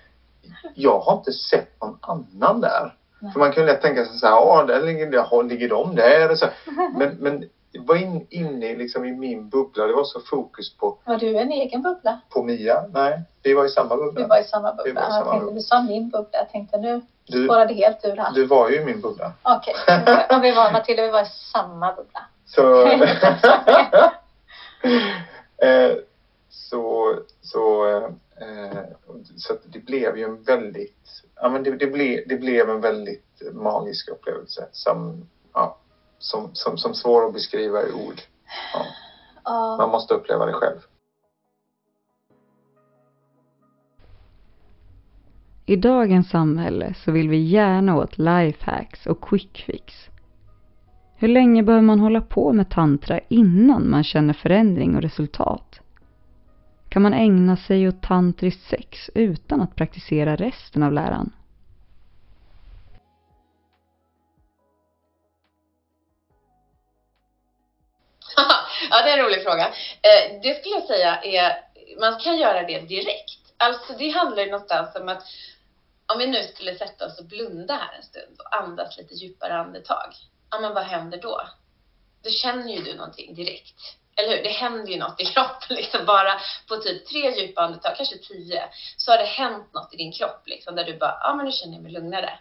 Jag har inte sett någon annan där. För man kan ju lätt tänka sig så här, ja där ligger, ligger de där? Och så. (laughs) Men, men var in, inne liksom i min bubbla. Det var så fokus på, Var du en egen bubbla? på Mia. Nej, vi var i samma Vi bubbla. var i samma Vi var bubbla. i samma Jag tänkte, bubbla. du sa min bubbla. Jag tänkte nu Du, spårade helt ur här. du var ju i min bubbla. Okej, och vi var Matilda, vi var i samma bubbla. Så, (laughs) eh, så, så, eh, så det blev ju en väldigt, ja men det, det, blev, det blev en väldigt magisk upplevelse som, ja, som, som, som svår att beskriva i ord. Ja, Ja. man måste uppleva det själv. I dagens samhälle så vill vi gärna åt lifehacks och quick fix. Hur länge behöver man hålla på med tantra innan man känner förändring och resultat? Kan man ägna sig åt tantriskt sex utan att praktisera resten av läran? (laughs) ja, det är en rolig fråga. Eh, det skulle jag säga är, man kan göra det direkt. Alltså det handlar ju någonstans om att om vi nu skulle sätta oss och blunda här en stund och andas lite djupare andetag. Ja, men vad händer då? Då känner ju du någonting direkt. Eller hur? Det händer ju något i (laughs) kroppen liksom. Bara på typ tre djupa andetag, kanske tio, så har det hänt något i din kropp liksom där du bara, ja men nu känner jag mig lugnare.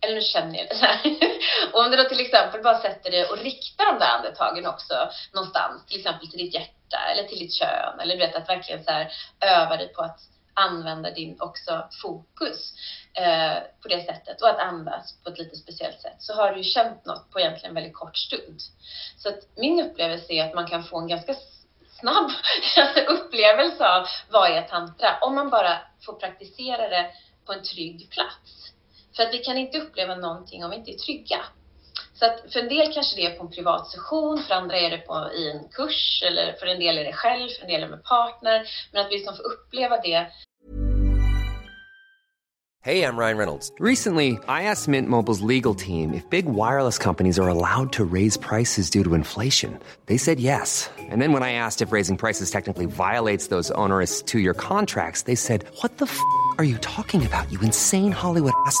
Eller nu känner jag det så här. (laughs) Och om du då till exempel bara sätter dig och riktar de där andetagen också någonstans, till exempel till ditt hjärta eller till ditt kön, eller du vet att verkligen så här öva dig på att använda din också fokus eh, på det sättet och att andas på ett lite speciellt sätt så har du ju känt något på egentligen väldigt kort stund. Så att min upplevelse är att man kan få en ganska snabb (laughs) upplevelse av vad är tantra om man bara får praktisera det på en trygg plats. För att vi kan inte uppleva någonting om vi inte är trygga. Så att för en del kanske det är på en privat session, för andra är det på, i en kurs eller för en del är det själv, för en del är det med partner. Men att vi liksom får uppleva det Hey, I'm Ryan Reynolds. Recently, I asked Mint Mobile's legal team if big wireless companies are allowed to raise prices due to inflation. They said yes. And then when I asked if raising prices technically violates those onerous two year contracts, they said, What the f are you talking about, you insane Hollywood ass?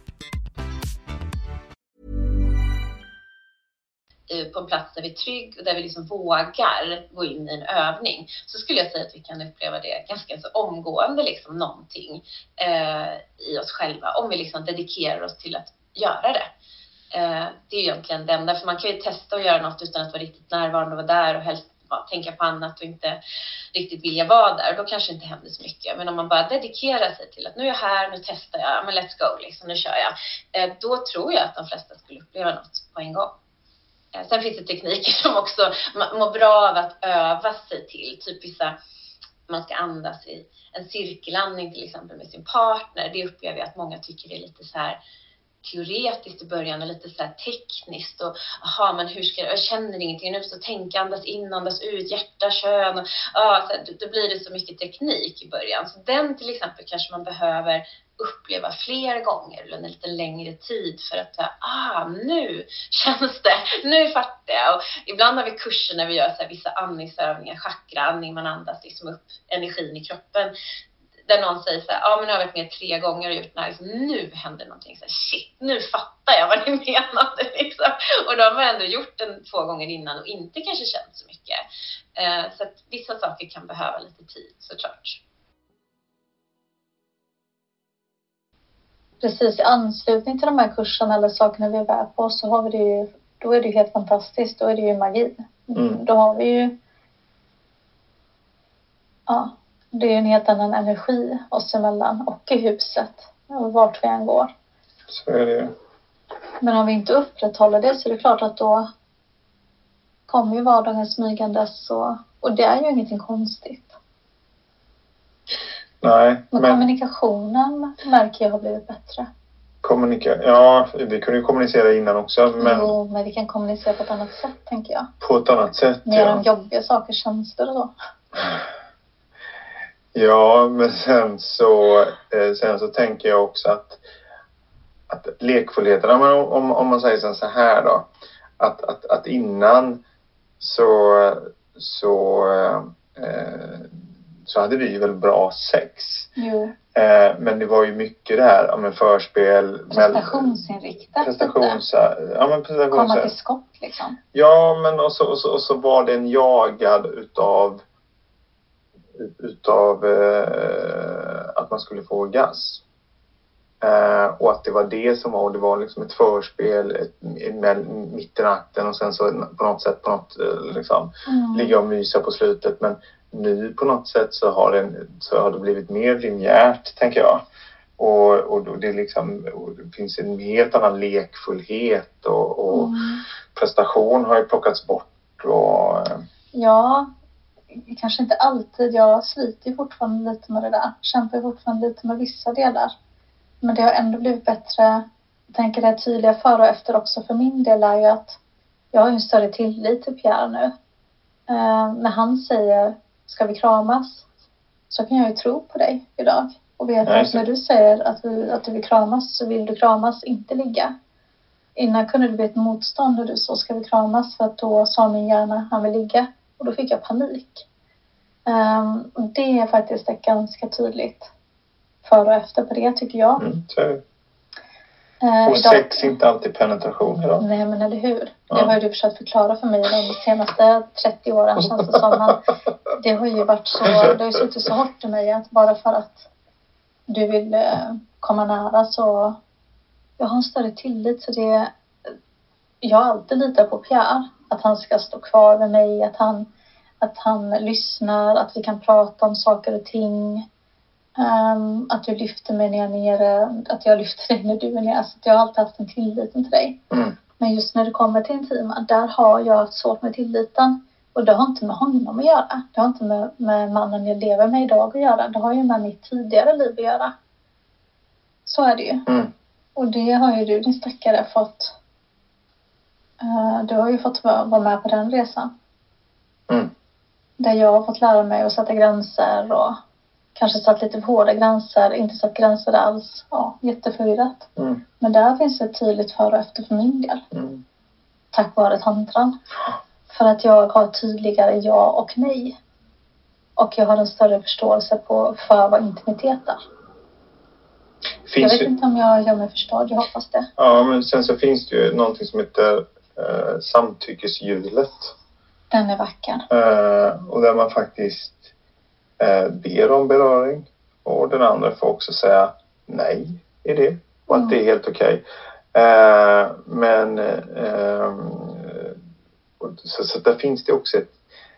en plats där vi är trygg och där vi liksom vågar gå in i en övning så skulle jag säga att vi kan uppleva det ganska så omgående, liksom någonting eh, i oss själva om vi liksom dedikerar oss till att göra det. Eh, det är egentligen det enda, för man kan ju testa att göra något utan att vara riktigt närvarande och vara där och helst bara tänka på annat och inte riktigt vilja vara där. Då kanske inte händer så mycket. Men om man bara dedikerar sig till att nu är jag här, nu testar jag, men let's go, liksom, nu kör jag. Eh, då tror jag att de flesta skulle uppleva något på en gång. Eh, sen finns det tekniker (laughs) som också mår bra av att öva sig till. Typ vissa, man ska andas i en cirkelandning till exempel med sin partner. Det upplever jag att många tycker är lite så här teoretiskt i början och lite så här tekniskt och aha, men hur ska jag, jag känner ingenting, nu så tänka, andas in, andas ut, hjärta, kön och ja, så här, då- då blir det så mycket teknik i början. Så den till exempel kanske man behöver uppleva fler gånger eller en lite längre tid för att säga, ah, nu känns det, nu fattar jag. Och ibland har vi kurser när vi gör så här, vissa andningsövningar, chakraandning, man andas liksom upp energin i kroppen där någon säger så här, ja men nu har jag varit med tre gånger och gjort den här, liksom, nu händer någonting. Så här, Shit, nu fattar jag vad ni (laughs) menade. Liksom. Och då har man ändå gjort den två gånger innan och inte kanske känt så mycket. Eh, så att vissa saker kan behöva lite tid såklart. Precis, i anslutning till de här kurserna eller sakerna vi är med på så har vi det ju, då är det ju helt fantastiskt, då är det ju magi. Mm. Då har vi ju, ja, det är en helt annan energi oss emellan och i huset och vart vi än går. Så är det. Men om vi inte upprätthåller det så är det klart att då kommer ju vardagen smygandes och, och det är ju ingenting konstigt. Nej, Men, men kommunikationen märker jag har blivit bättre. kommunika... Ja, vi kunde ju kommunicera innan också, men Jo, men vi kan kommunicera på ett annat sätt tänker jag. på ett annat sätt. Mer Ja. om jobbiga saker, tjänster och så. (sighs) Ja, men sen så, eh, sen så tänker jag också att, att lekfullheten, om, om man säger så här då, att, att, att innan så, så, eh, så hade vi väl bra sex. Jo, Eh, men det var ju mycket det här, ja, men förspel, prestationsinriktat. prestations, ja men prestations, Komma till skott liksom. Ja, men och så, och så, och så var den jagad utav utav eh, att man skulle få orgasm. Eh, och att det var det som var, det var liksom ett förspel ett, ett, mitt i natten och sen så på något sätt på något eh, liksom Mm. ligga och mysa på slutet. Men nu på något sätt så har, den, så har det blivit mer linjärt, tänker jag. Och, och det, liksom, och det finns en helt annan lekfullhet och, och Mm. prestation har ju plockats bort. Och, eh, Ja, kanske inte alltid. Jag sliter fortfarande lite med det där. Kämpar fortfarande lite med vissa delar. Men det har ändå blivit bättre. Jag tänker det tydliga före och efter också för min del är ju att jag har ju en större tillit till Pierre nu. Eh, när han säger ska vi kramas? Så kan jag ju tro på dig idag. Och veta Nej, att när du säger att du, att du vill kramas så vill du kramas, inte ligga. Innan kunde det bli ett motstånd och du så ska vi kramas för att då sa min hjärna han vill ligga. Och då fick jag panik. Ehm, och det är faktiskt ett ganska tydligt före och efter på det tycker jag. mm, är det. Eh, och idag- sex är inte alltid penetration idag. Nej men eller hur. Ja. Det har ju du försökt förklara för mig de senaste 30 åren känns det som. Men (laughs) det har ju varit så, det har ju suttit så hårt i mig att bara för att du vill eh, komma nära så jag har en större tillit så det jag har alltid litat på Pierre. Att han ska stå kvar med mig, att han, att han lyssnar, att vi kan prata om saker och ting. Ehm, att du lyfter mig när jag är nere, att jag lyfter dig när du är nere. Så att jag har alltid haft en tillit till dig. Mm. Men just när det kommer till intima, där har jag haft svårt med tilliten. Och det har inte med honom att göra. Det har inte med, med mannen jag lever med idag att göra. Det har ju med mitt tidigare liv att göra. Så är det ju. Mm. Och det har ju du din stackare fått. Eh, du har ju fått vara med på den resan. Mm. Där jag har fått lära mig att sätta gränser och kanske satt lite för hårda gränser, inte satt gränser alls. Ja, jätteförvirrat. Mm. Men där finns det ett tydligt före och efter för min del. Mm. Tack vare tantran. För att jag har tydligare ja och nej. Och jag har en större förståelse på för vad intimitet är. Jag Finns vet ju, inte om jag gör mig förstådd, jag hoppas det. ja, men sen så finns det ju någonting som heter eh, samtyckeshjulet. Den är vacker. Eh, och där man faktiskt eh, ber om beröring. Och den andra får också säga nej i det. Och att det är helt okej. Eh, men eh, och så, så där finns det också ett,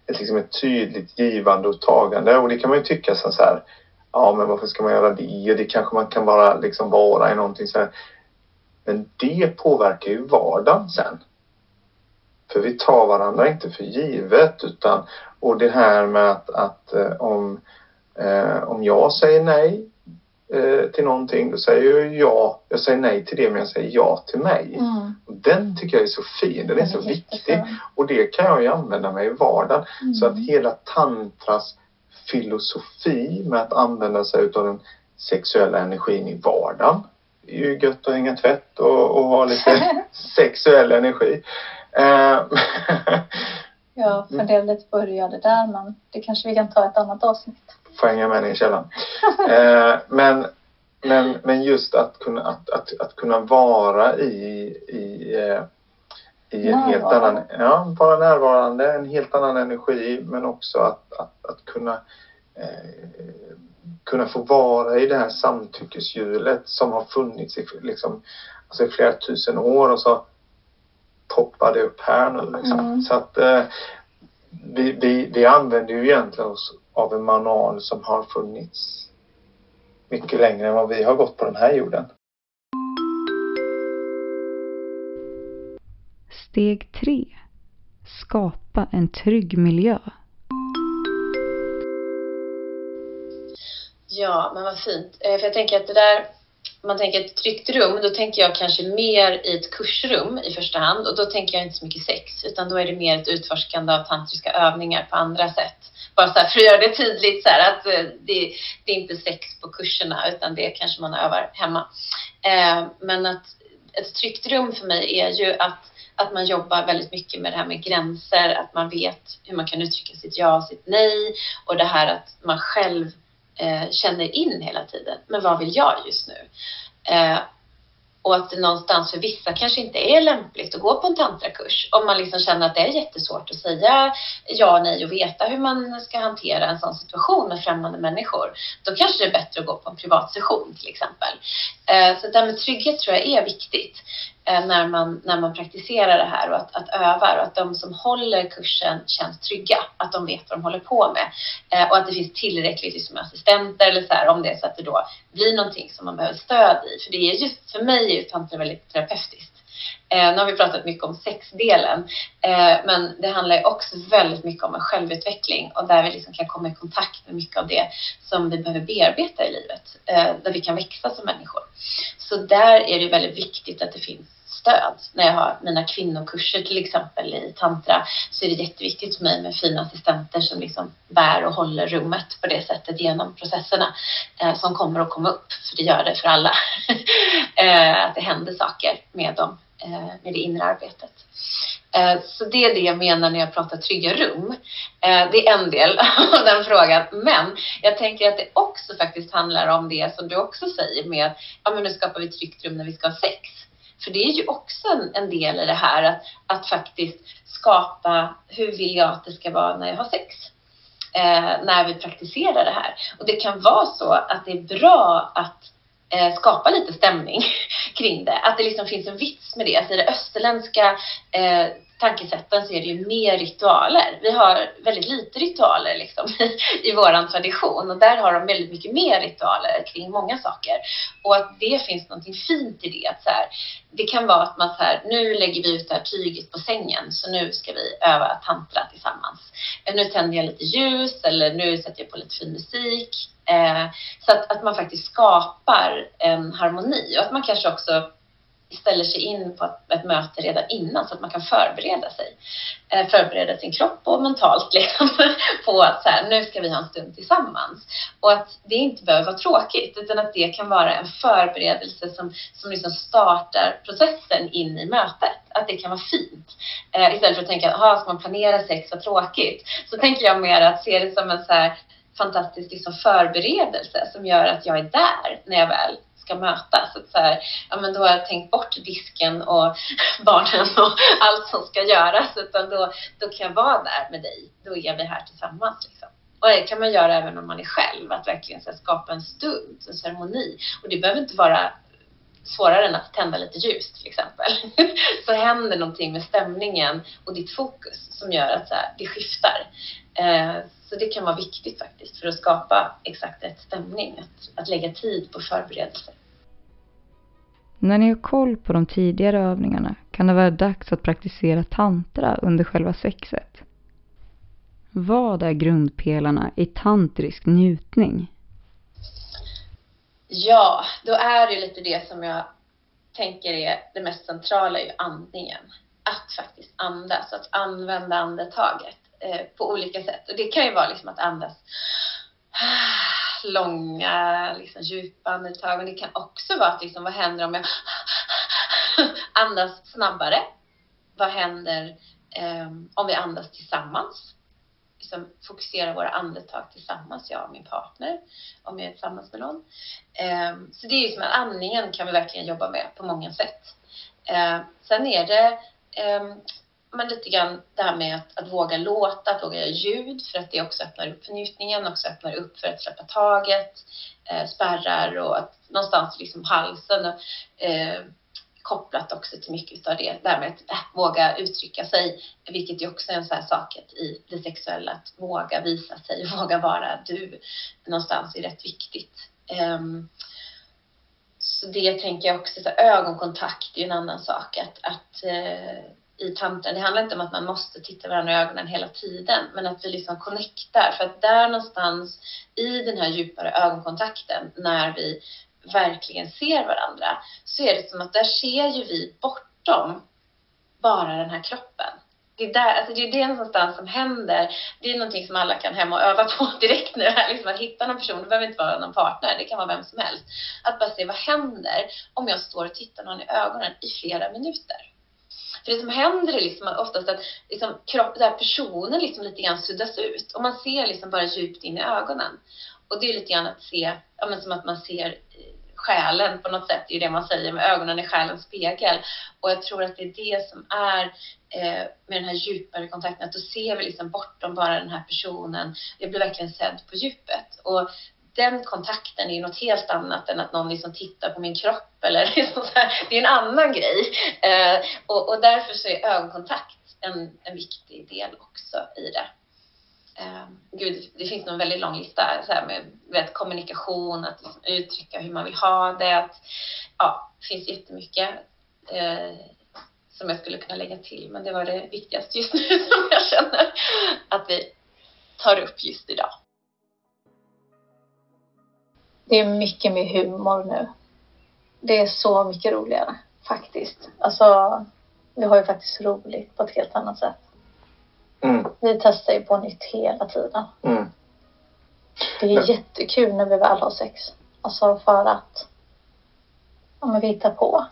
ett, liksom ett tydligt givande och tagande. Och det kan man ju tycka så så här. Ja, men varför ska man göra det? Och det kanske man kan bara liksom vara i någonting så här. Men det påverkar ju vardagen sen. För vi tar varandra inte för givet utan och det här med att, att eh, om, eh, om jag säger nej eh, till någonting då säger jag ja, jag säger nej till det men jag säger ja till mig. Mm. Och den tycker jag är så fin, den är så viktig och det kan jag ju använda mig i vardagen. Mm. Så att hela tantras filosofi med att använda sig av den sexuella energin i vardagen. Det är ju gött att hänga tvätt och, och ha lite (laughs) sexuell energi. Eh, (laughs) du gör det där men det kanske vi kan ta ett annat avsnitt. får hänga med ner i källaren. (laughs) Eh, men, men, men just att kunna, att, att, att kunna vara i, i, eh, i en helt annan, ja, vara närvarande, en helt annan energi men också att, att, att kunna eh, kunna få vara i det här samtyckeshjulet som har funnits i, liksom, alltså i flera tusen år och så poppar det upp här nu. Liksom. Mm. Så att eh, vi, vi, vi använder ju egentligen oss av en manual som har funnits mycket längre än vad vi har gått på den här jorden. Steg 3. Skapa en trygg miljö. Ja, men vad fint. Eh, för jag tänker att det där, man tänker ett tryggt rum, då tänker jag kanske mer i ett kursrum i första hand och då tänker jag inte så mycket sex, utan då är det mer ett utforskande av tantriska övningar på andra sätt. Bara så här, för att göra det tydligt så här, att eh, det, det är inte sex på kurserna, utan det kanske man övar hemma. Eh, men att ett tryggt rum för mig är ju att att man jobbar väldigt mycket med det här med gränser, att man vet hur man kan uttrycka sitt ja och sitt nej och det här att man själv eh, känner in hela tiden. Men vad vill jag just nu? Eh, och att det någonstans för vissa kanske inte är lämpligt att gå på en tantrakurs om man liksom känner att det är jättesvårt att säga ja och nej och veta hur man ska hantera en sån situation med främmande människor. Då kanske det är bättre att gå på en privat session till exempel. Eh, så det här med trygghet tror jag är viktigt. Eh, när man, när man praktiserar det här och att, att öva och att de som håller kursen känns trygga, att de vet vad de håller på med eh, och att det finns tillräckligt liksom, assistenter eller så här, om det är så att det då blir någonting som man behöver stöd i. För det är just, för mig är ju tantra väldigt terapeutiskt. Eh, nu har vi pratat mycket om sexdelen, eh, men det handlar ju också väldigt mycket om en självutveckling och där vi liksom kan komma i kontakt med mycket av det som vi behöver bearbeta i livet, eh, där vi kan växa som människor. Så där är det väldigt viktigt att det finns stöd. När jag har mina kvinnokurser till exempel i tantra så är det jätteviktigt för mig med fina assistenter som liksom bär och håller rummet på det sättet genom processerna eh, som kommer att komma upp, för det gör det för alla. (laughs) eh, att det händer saker med dem, Eh, med det inre arbetet. Eh, så det är det jag menar när jag pratar trygga rum. Eh, det är en del (laughs) av den frågan. Men jag tänker att det också faktiskt handlar om det som du också säger med, ja men nu skapar vi ett tryggt rum när vi ska ha sex. För det är ju också en, en del i det här att, att faktiskt skapa, hur vill jag att det ska vara när jag har sex? Eh, när vi praktiserar det här. Och det kan vara så att det är bra att eh, skapa lite stämning (laughs) kring det. Att det liksom finns en vits med det. Alltså i det österländska eh, tankesätten så är det ju mer ritualer. Vi har väldigt lite ritualer liksom (laughs) i, i vår tradition och där har de väldigt mycket mer ritualer kring många saker. Och att det finns någonting fint i det. Att så här, det kan vara att man så här, nu lägger vi ut det här tyget på sängen så nu ska vi öva tantra tillsammans. Nu tänder jag lite ljus eller nu sätter jag på lite fin musik. Eh, så att, att man faktiskt skapar en harmoni och att man kanske också ställer sig in på ett möte redan innan så att man kan förbereda sig. Eh, förbereda sin kropp och mentalt (laughs) liksom, på att så här, nu ska vi ha en stund tillsammans. Och att det inte behöver vara tråkigt utan att det kan vara en förberedelse som, som liksom startar processen in i mötet. Att det kan vara fint. Eh, istället för att tänka, ska man planera sex, vad tråkigt. Så tänker jag mer att se det som en så här, fantastisk liksom förberedelse som gör att jag är där när jag väl ska mötas. Så, så här, ja, men då har jag tänkt bort disken och (laughs) barnen och allt som ska göras. Utan då, då kan jag vara där med dig. Då är vi här tillsammans. Liksom. Och det kan man göra även om man är själv, att verkligen så här, skapa en stund, en ceremoni. Och det behöver inte vara svårare än att tända lite ljus till exempel. (laughs) så händer någonting med stämningen och ditt fokus som gör att så här, det skiftar. Eh, så det kan vara viktigt faktiskt för att skapa exakt rätt stämning, att, att lägga tid på förberedelser. När ni har koll på de tidigare övningarna kan det vara dags att praktisera tantra under själva sexet. Vad är grundpelarna i tantrisk njutning? Ja, då är det lite det som jag tänker är det mest centrala, är ju andningen. Att faktiskt andas, att använda andetaget. Eh, på olika sätt. Och det kan ju vara liksom att andas ah, långa, liksom, djupa andetag. Men det kan också vara att liksom, vad händer om jag (laughs) andas snabbare? Vad händer um, om vi andas tillsammans? liksom fokusera våra andetag tillsammans, jag och min partner, om jag är tillsammans med någon. Eh, så det är ju som att andningen kan vi verkligen jobba med på många sätt. Eh, sen är det ehm, men lite grann det här med att, att, våga låta, att våga göra ljud för att det också öppnar upp för njutningen, också öppnar upp för att släppa taget, eh, spärrar och att någonstans liksom halsen eh, kopplat också till mycket av det, det här med att äh, våga uttrycka sig, vilket ju också är en sån här sak i det sexuella, att våga visa sig, (laughs) våga vara du någonstans är rätt viktigt. Um, så det tänker jag också, så ögonkontakt är en annan sak, att, att uh, i tanten, det handlar inte om att man måste titta varandra i ögonen hela tiden, men att vi liksom connectar, för att där någonstans i den här djupare ögonkontakten, när vi verkligen ser varandra så är det som att där ser ju vi bortom bara den här kroppen. Det är, där, alltså det är det någonstans som händer. Det är någonting som alla kan hem och öva på (laughs) direkt nu. Här, liksom att hitta någon person, det behöver inte vara någon partner, det kan vara vem som helst. Att bara se vad händer om jag står och tittar någon i ögonen i flera minuter. För det som händer är liksom att oftast att liksom kropp, där personen liksom lite grann suddas ut och man ser liksom bara djupt in i ögonen. Och det är lite grann att se, ja men som att man ser eh, själen på något sätt, det är det man säger med ögonen i själens spegel. Och jag tror att det är det som är eh, med den här djupare kontakten, att då ser vi liksom bortom bara den här personen. Jag blir verkligen sedd på djupet. Och den kontakten är ju något helt annat än att någon liksom tittar på min kropp eller (laughs) liksom så här. Det är en annan grej. Eh, och, och därför så är ögonkontakt en, en viktig del också i det. Eh, gud, det finns nog en väldigt lång lista så här med vet, kommunikation, att liksom uttrycka hur man vill ha det. Att, ja, det finns jättemycket eh, som jag skulle kunna lägga till, men det var det viktigaste just nu (laughs) som jag känner att vi tar upp just idag. Det är mycket med humor nu. Det är så mycket roligare faktiskt. Alltså, vi har ju faktiskt roligt på ett helt annat sätt. Mm. Vi testar ju på nytt hela tiden. Mm. Det är men... jättekul när vi väl har sex. Alltså för att ja, men vi hittar på.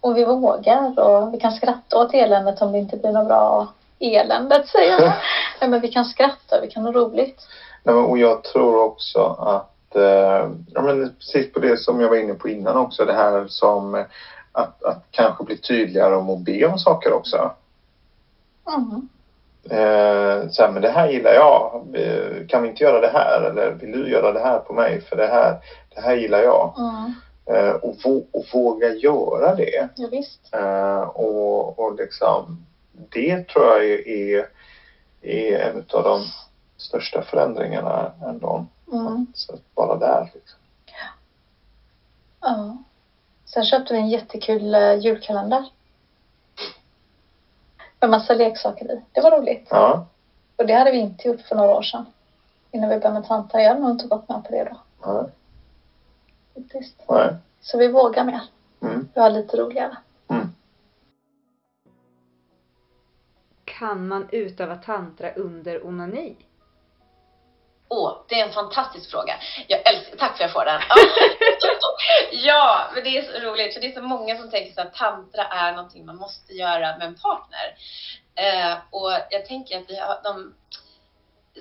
Och vi vågar och vi kan skratta åt eländet om det inte blir något bra eländet säger jag. (laughs) ja, men vi kan skratta, vi kan ha roligt. Nej, och jag tror också att, eh, ja men precis på det som jag var inne på innan också, det här som att, att kanske bli tydligare om att be om saker också. Mm. Eh, så här, men det här gillar jag. Kan vi inte göra det här? Eller vill du göra det här på mig? För det här, det här gillar jag. Mm. Eh, och, och våga göra det. Ja, visst. Eh, och, och liksom, det tror jag är, är en av de största förändringarna ändå. Mm. Så vara där liksom. Ja. ja. Sen köpte vi en jättekul eh, julkalender med massa leksaker i. Det var roligt. Ja. Och det hade vi inte gjort för några år sedan. Innan vi började med tanta. Jag hade nog inte gått med på det då. Nej. Faktiskt. Nej. Så vi vågar mer. Mm. Vi har lite roligare. Mm. Kan man utöva tantra under onani? Åh, det är en fantastisk fråga. Jag älskar, tack för att jag får den. (laughs) ja, men det är så roligt för det är så många som tänker så att tantra är någonting man måste göra med en partner. Eh, och jag tänker att vi har, de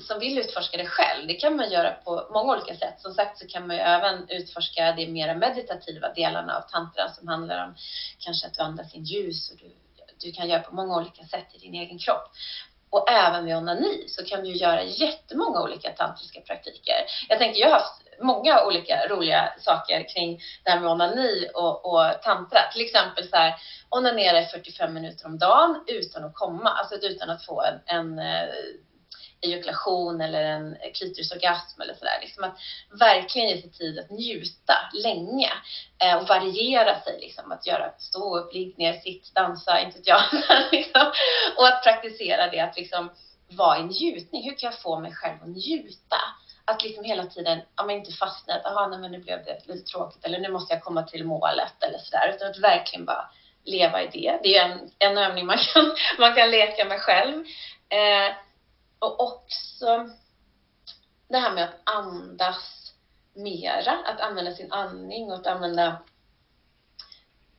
som vill utforska det själv, det kan man göra på många olika sätt. Som sagt så kan man ju även utforska de mera meditativa delarna av tantran som handlar om kanske att du andas in ljus och du, du kan göra på många olika sätt i din egen kropp och även med onani så kan du göra jättemånga olika tantriska praktiker. Jag tänker, jag har haft många olika roliga saker kring det här med onani och, och tantra. Till exempel så här, onanera i 45 minuter om dagen utan att komma, alltså utan att få en, en eh, ejakulation eller en klitorisorgasm eller sådär. Liksom att verkligen ge sig tid att njuta länge eh, och variera sig. Liksom, att göra stå upp, ligg ner, sitt, dansa, inte vet jag. (laughs) liksom. Och att praktisera det, att liksom vara i njutning. Hur kan jag få mig själv att njuta? Att liksom hela tiden, ja men inte fastna att, aha, nej men nu blev det lite tråkigt eller nu måste jag komma till målet eller sådär. Utan att verkligen bara leva i det. Det är en, en övning man kan, (laughs) man kan leka med själv. Eh, och också det här med att andas mera, att använda sin andning och att använda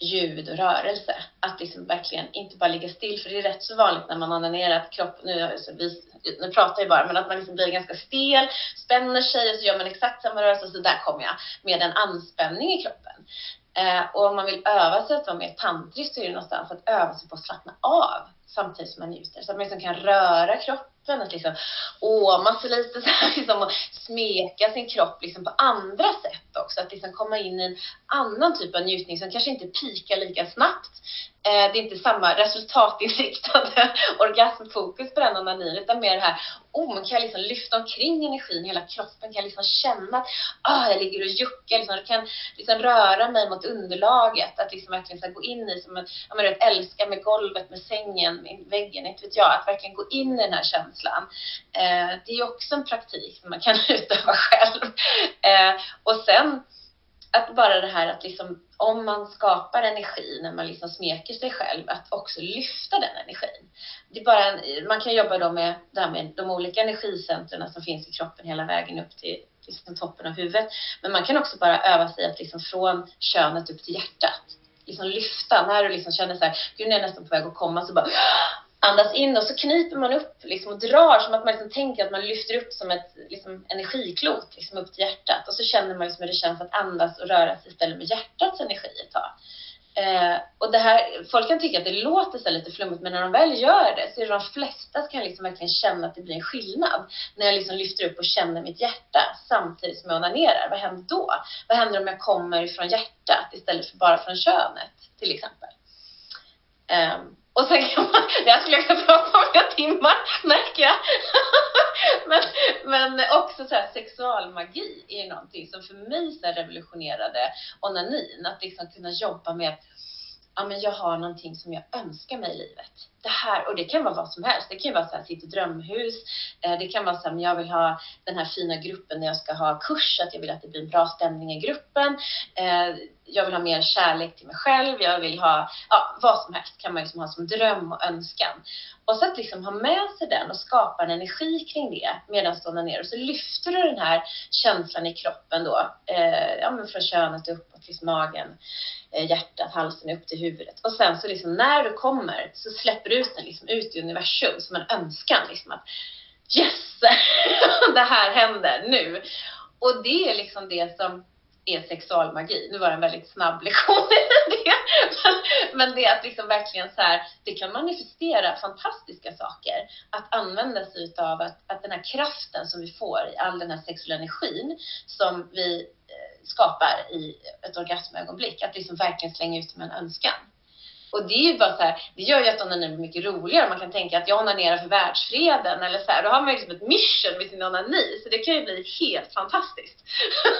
ljud och rörelse. Att liksom verkligen inte bara ligga still, för det är rätt så vanligt när man onanerar att kroppen, nu, nu pratar jag bara, men att man liksom blir ganska stel, spänner sig och så gör man exakt samma rörelse och så där kommer jag med en anspänning i kroppen. Eh, och om man vill öva sig att vara mer tantrisk så är det någonstans att öva sig på att slappna av samtidigt som man njuter. Så att man liksom kan röra kroppen, att liksom åma sig lite (laughs) så här, liksom, och smeka sin kropp liksom på andra sätt också. Att liksom komma in i en annan typ av njutning som kanske inte pikar lika snabbt. Eh, det är inte samma resultatinriktade (laughs) orgasmfokus på den onanin utan mer det här, oh, man kan liksom lyfta omkring energin, i hela kroppen kan liksom känna att ah, jag ligger och juckar, liksom, jag kan liksom röra mig mot underlaget, att liksom verkligen så gå in i, som en, ja, men vet, älska med golvet, med sängen, med väggen, inte vet jag, att verkligen gå in i den här känslan. Eh, det är också en praktik som man kan (laughs) utöva själv. Eh, och sen att bara det här att liksom, om man skapar energi när man liksom smeker sig själv, att också lyfta den energin. Det är bara en, man kan jobba då med, där med de olika energicentren som finns i kroppen hela vägen upp till, liksom toppen av huvudet. Men man kan också bara öva sig att liksom från könet upp till hjärtat, liksom lyfta. När du liksom känner så här, gud nu är jag nästan på väg att komma, så bara andas in och så kniper man upp liksom, och drar som att man liksom tänker att man lyfter upp som ett liksom, energiklot liksom, upp till hjärtat. Och så känner man liksom hur det känns att andas och röra sig istället med hjärtats energi ett tag. Eh, och det här, folk kan tycka att det låter så lite flummigt, men när de väl gör det så är det de flesta som kan liksom verkligen känna att det blir en skillnad. När jag liksom lyfter upp och känner mitt hjärta samtidigt som jag onanerar. Vad händer då? Vad händer om jag kommer ifrån hjärtat istället för bara från könet, till exempel? Eh, och sen kan man, (laughs) det här skulle jag kunna prata om flera timmar märker jag. (laughs) men, men också så här, sexualmagi är någonting som för mig så revolutionerade onanin. Att liksom kunna jobba med ja, men jag har någonting som jag önskar mig i livet. Det här, och det kan vara vad som helst. Det kan vara så här, sitt drömhus. Eh, det kan vara så här, men jag vill ha den här fina gruppen när jag ska ha kurs, att jag vill att det blir en bra stämning i gruppen. Eh, jag vill ha mer kärlek till mig själv. Jag vill ha, ja, vad som helst kan man liksom ha som dröm och önskan. Och så att liksom ha med sig den och skapa en energi kring det medan du ner och så lyfter du den här känslan i kroppen då, eh, ja, men från könet uppåt till magen Eh, hjärtat, halsen upp till huvudet. Och sen så liksom när du kommer så släpper du ut den liksom ut i universum som en önskan liksom att yes, (laughs) det här händer nu. Och det är liksom det som är sexualmagi. Nu var det en väldigt snabb (laughs) lektion det. Men, men det är att liksom verkligen så här, det kan manifestera fantastiska saker. Att använda sig utav att, att den här kraften som vi får i all den här sexuella energin som vi eh, skapar i ett orgasmögonblick. Att liksom verkligen slänga ut med en önskan. Och det är ju bara så här, det gör ju att onanin blir mycket roligare. Man kan tänka att jag onanerar för världsfreden eller så här. Då har man ju liksom ett mission med sin onani. Så det kan ju bli helt fantastiskt.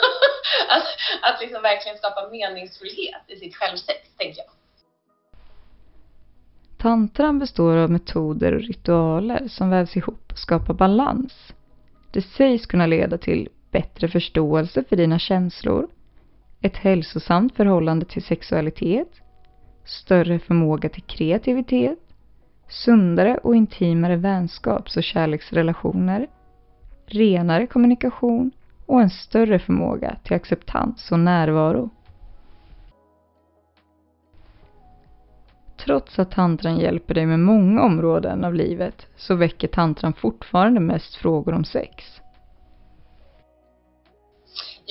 (laughs) att, att liksom verkligen skapa meningsfullhet i sitt självsex, tänker jag. Tantran består av metoder och ritualer som vävs ihop och skapar balans. Det sägs kunna leda till bättre förståelse för dina känslor, ett hälsosamt förhållande till sexualitet, större förmåga till kreativitet, sundare och intimare vänskaps och kärleksrelationer, renare kommunikation och en större förmåga till acceptans och närvaro. Trots att tantran hjälper dig med många områden av livet så väcker tantran fortfarande mest frågor om sex.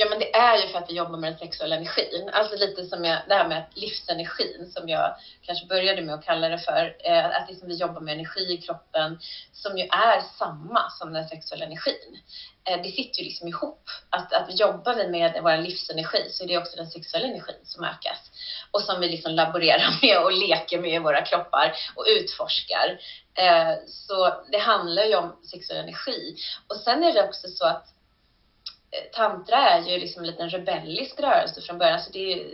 Ja, men det är ju för att vi jobbar med den sexuella energin. Alltså lite som jag, det här med livsenergin som jag kanske började med att kalla det för. Eh, att liksom vi jobbar med energi i kroppen som ju är samma som den sexuella energin. Eh, det sitter ju liksom ihop. Att, att jobbar vi med vår livsenergi så är det också den sexuella energin som ökas. Och som vi liksom laborerar med och leker med i våra kroppar och utforskar. Eh, så det handlar ju om sexuell energi. Och sen är det också så att Eh, tantra är ju liksom en liten rebellisk rörelse från början. Så det är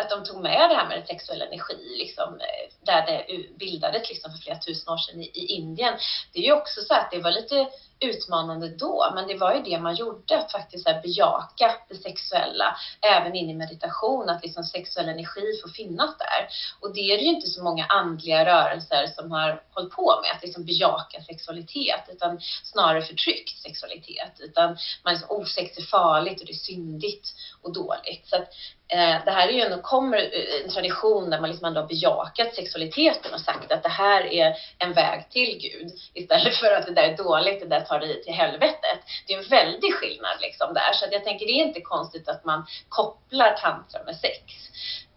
att de tog med det här med sexuell energi, liksom, eh, där det bildades liksom för flera tusen år sedan i, i Indien. Det är ju också så att det var lite utmanande då, men det var ju det man gjorde, att faktiskt här, bejaka det sexuella, även in i meditation, att liksom sexuell energi får finnas där. Och det är det ju inte så många andliga rörelser som har hållit på med, att liksom bejaka sexualitet, utan snarare förtryckt sexualitet, utan man liksom, osex är farligt och det är syndigt och dåligt. Så att Eh, det här är ju ändå, kommer eh, en tradition där man liksom ändå har bejakat sexualiteten och sagt att det här är en väg till Gud istället (laughs) för att det där är dåligt, det där tar dig till helvetet. Det är en väldig skillnad liksom där, så att jag tänker det är inte konstigt att man kopplar tantra med sex.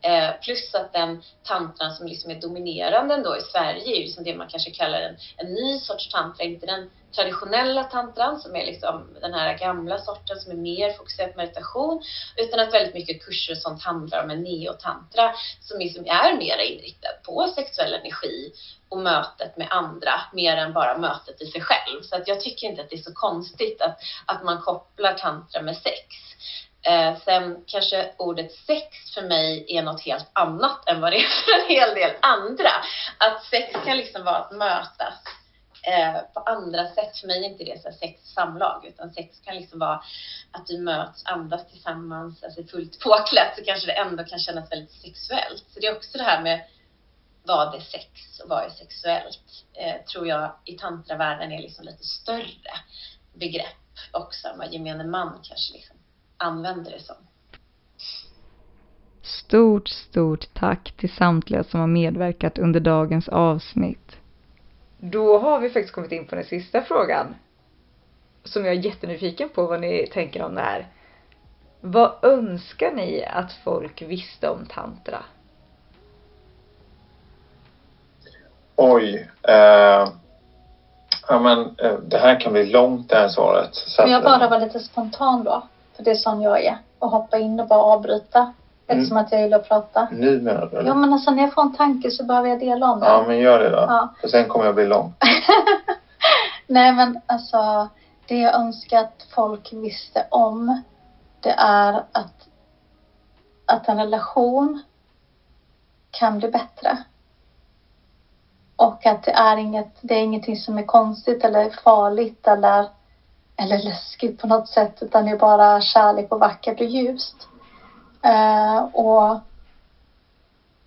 Eh, plus att den tantran som liksom är dominerande ändå i Sverige är ju liksom det man kanske kallar en, en ny sorts tantra, inte den traditionella tantran som är liksom den här gamla sorten som är mer fokuserad på meditation, utan att väldigt mycket kurser och sånt handlar om en neotantra som liksom är mer inriktad på sexuell energi och mötet med andra mer än bara mötet i sig själv. Så att jag tycker inte att det är så konstigt att, att man kopplar tantra med sex. Eh, sen kanske ordet sex för mig är något helt annat än vad det är för en hel del andra. Att sex kan liksom vara att mötas eh, på andra sätt. För mig är inte det så sex samlag, utan sex kan liksom vara att du möts, andas tillsammans, alltså fullt påklätt så kanske det ändå kan kännas väldigt sexuellt. Så det är också det här med vad är sex och vad är sexuellt? Eh, tror jag i tantravärlden är liksom lite större begrepp också än vad gemene man kanske liksom använder det som. Stort, stort tack till samtliga som har medverkat under dagens avsnitt. Då har vi faktiskt kommit in på den sista frågan. Som jag är jättenyfiken på vad ni tänker om det här. Vad önskar ni att folk visste om tantra? Oj. Eh, ja men eh, det här kan bli långt det här svaret. Så men jag bara var lite spontan då. För det är sån jag är. Och hoppa in och bara avbryta. Eftersom mm. att jag gillar att prata. Nu menar du? Ja men alltså när jag får en tanke så behöver jag dela om den. Ja men gör det då. Ja. För sen kommer jag bli lång. (laughs) Nej men alltså det jag önskar att folk visste om det är att, att en relation kan bli bättre. Och att det är inget, det är ingenting som är konstigt eller farligt eller, eller läskigt på något sätt utan det är bara kärlek och vackert och ljust. Eh, och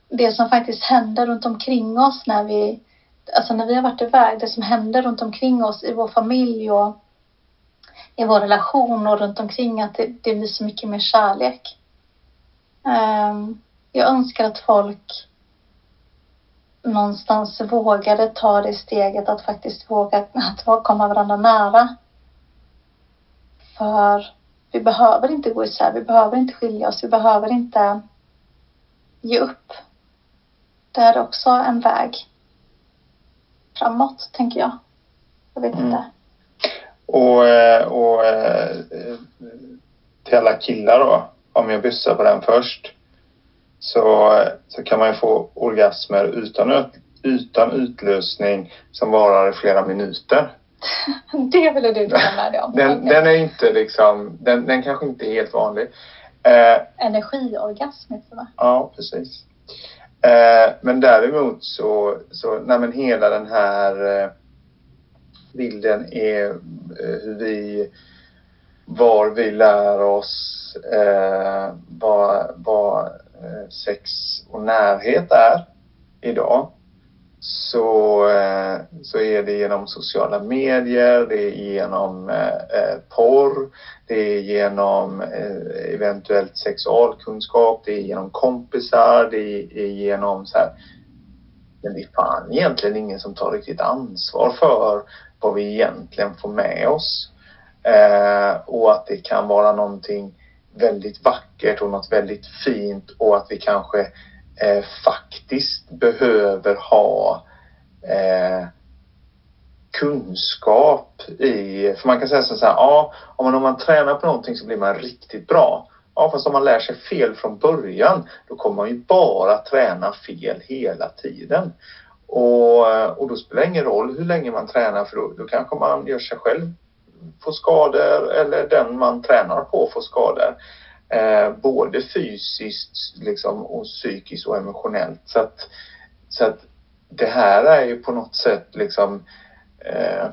det som faktiskt händer runt omkring oss när vi, alltså när vi har varit iväg, det som händer runt omkring oss i vår familj och i vår relation och runt omkring att det, det blir så mycket mer kärlek. Eh, jag önskar att folk någonstans vågade ta det steget att faktiskt våga att komma varandra nära. För vi behöver inte gå isär, vi behöver inte skilja oss, vi behöver inte ge upp. Det är också en väg framåt, tänker jag. Jag vet mm. inte. Och, eh, och eh, till alla killar då, om jag byssar på den först, så, så kan man ju få orgasmer utan, utan utlösning som varar i flera minuter. (laughs) det ville du dela med dig om. Den, den är inte liksom, den, den kanske inte är helt vanlig. Eh, Energiorgasm heter det Ja, precis. Eh, men däremot så, så nej men hela den här eh, bilden är eh, hur vi, var vi lär oss eh, vad, vad eh, sex och närhet är idag så, eh, så är det genom sociala medier, det är genom eh, eh, porr, det är genom eh, eventuellt sexualkunskap, det är genom kompisar, det är genom så här. Men det är fan egentligen ingen som tar riktigt ansvar för vad vi egentligen får med oss. Eh, och att det kan vara någonting väldigt vackert och något väldigt fint och att vi kanske eh, faktiskt behöver ha eh, kunskap i, för man kan säga så här, ja, om man, om man tränar på någonting så blir man riktigt bra. Ja, fast om man lär sig fel från början, då kommer man ju bara träna fel hela tiden. Och, och då spelar det ingen roll hur länge man tränar för då, då kanske man gör sig själv får skador eller den man tränar på får skador. Eh, både fysiskt liksom, och psykiskt och emotionellt. Så att, så att det här är ju på något sätt liksom eh,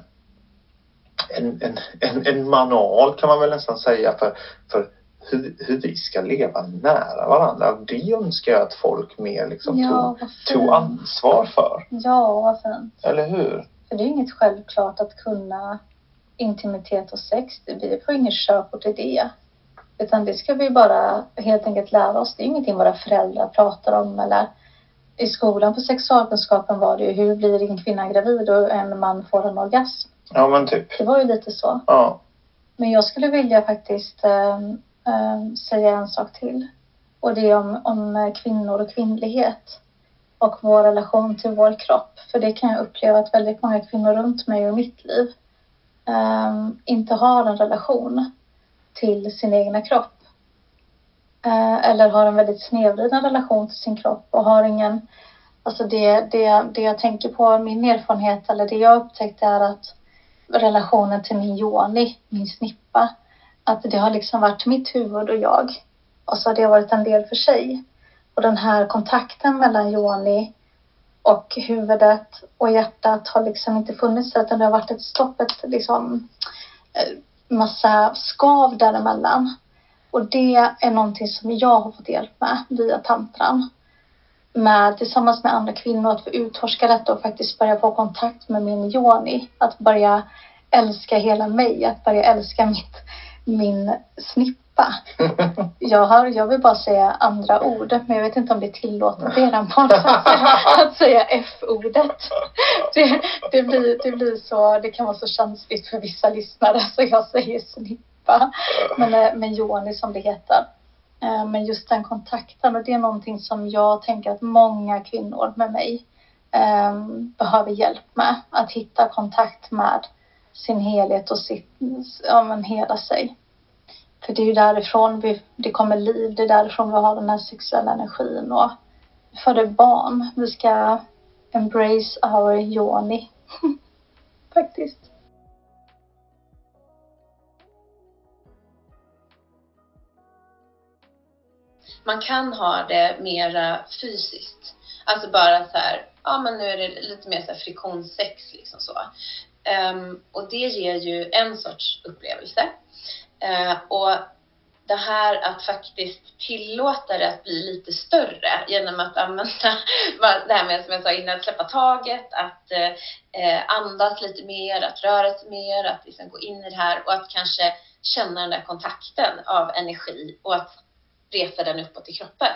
en, en, en, en, manual kan man väl nästan säga för, för hur, hur vi ska leva nära varandra. Det önskar jag att folk mer liksom ja, tog, tog ansvar för. Ja, vad fint. Eller hur? För det är inget självklart att kunna intimitet och sex. Vi får inget körkort i det. Utan det ska vi bara helt enkelt lära oss. Det är ingenting våra föräldrar pratar om eller i skolan på sexualkunskapen var det ju hur blir en kvinna gravid och en man får en orgasm. Ja, men typ. Det var ju lite så. Ja. Men jag skulle vilja faktiskt äh, äh, säga en sak till. Och det är om, om kvinnor och kvinnlighet. Och vår relation till vår kropp. För det kan jag uppleva att väldigt många kvinnor runt mig och mitt liv äh, inte har en relation till sin egna kropp. Eh, eller har en väldigt snedvriden relation till sin kropp och har ingen Alltså det, det, det jag tänker på, min erfarenhet eller det jag upptäckte är att relationen till min yoni, min snippa, att det har liksom varit mitt huvud och jag. Och så har det varit en del för sig. Och den här kontakten mellan yoni och huvudet och hjärtat har liksom inte funnits utan det har varit ett stopp, ett liksom eh, massa skav däremellan. Och det är någonting som jag har fått hjälp med via tantran. Med, tillsammans med andra kvinnor att få utforska detta och faktiskt börja få kontakt med min yoni. Att börja älska hela mig, att börja älska mitt, min snippa. Jag, har, jag vill bara säga andra ord, men jag vet inte om det är tillåtet i eran podd (laughs) att säga F-ordet. Det, det, blir, det blir så, det kan vara så känsligt för vissa lyssnare så jag säger snippa. Men, eh, men Joni som det heter. Eh, men just den kontakten och det är någonting som jag tänker att många kvinnor med mig um, behöver hjälp med. Att hitta kontakt med sin helhet och sitt, ja men hela sig. För det är ju därifrån vi, det kommer liv, det är därifrån vi har den här sexuella energin och för det barn. Vi ska embrace our yoni. (laughs) Faktiskt. Man kan ha det mera fysiskt. Alltså bara så här, ja men nu är det lite mer så här friktionssex liksom så. Um, och det ger ju en sorts upplevelse. Eh, och det här att faktiskt tillåta det att bli lite större genom att använda (laughs) det här med som jag sa innan, att släppa taget, att eh, eh, andas lite mer, att röra sig mer, att liksom gå in i det här och att kanske känna den där kontakten av energi och att resa den uppåt i kroppen.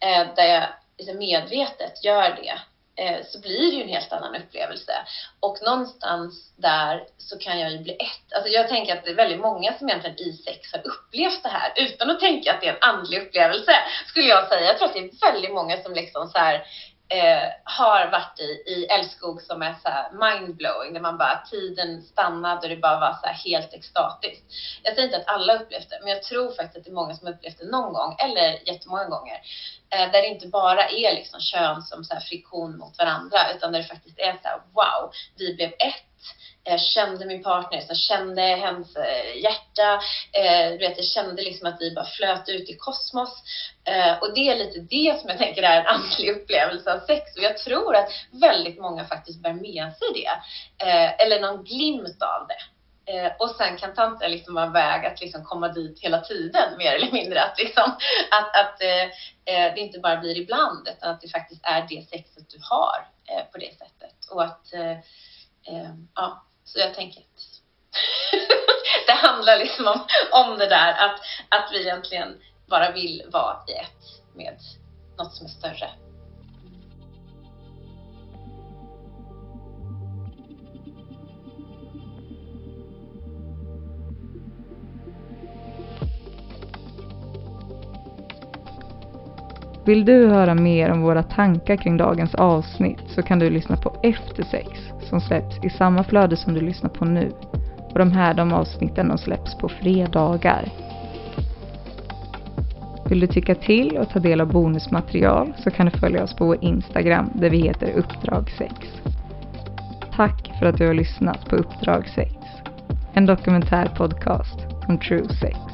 Eh, där jag liksom medvetet gör det Eh, så blir det ju en helt annan upplevelse. Och någonstans där så kan jag ju bli ett. Alltså jag tänker att det är väldigt många som egentligen i sex har upplevt det här utan att tänka att det är en andlig upplevelse, skulle jag säga. Jag tror att det är väldigt många som liksom så här, eh, har varit i, i älskog som är så här mindblowing, där man bara tiden stannade och det bara var så här helt extatiskt. Jag säger inte att alla upplevt det, men jag tror faktiskt att det är många som upplevt det någon gång eller jättemånga gånger. Eh, där det inte bara är liksom kön som så friktion mot varandra, utan där det faktiskt är så här, wow, vi blev ett. Jag kände min partner, jag kände hennes eh, hjärta. Eh, du vet, jag kände liksom att vi bara flöt ut i kosmos. Eh, och det är lite det som jag tänker är en andlig upplevelse av sex. Och jag tror att väldigt många faktiskt bär med sig det. eller någon glimt av det. Eh, och sen kan tantra liksom vara en väg att liksom komma dit hela tiden mer eller mindre. Att, liksom, att, att eh, det inte bara blir ibland utan att det faktiskt är det sexet du har eh, på det sättet. Och att, Ehm, ja, så jag tänker att (laughs) det handlar liksom om, om det där att, att vi egentligen bara vill vara i ett med något som är större. Vill du höra mer om våra tankar kring dagens avsnitt så kan du lyssna på Eftersex som släpps i samma flöde som du lyssnar på nu. Och de här de avsnitten de släpps på fredagar. Vill du tycka till och ta del av bonusmaterial så kan du följa oss på vår Instagram där vi heter Uppdrag 6. Tack för att du har lyssnat på Uppdrag 6. En dokumentärpodcast om true sex.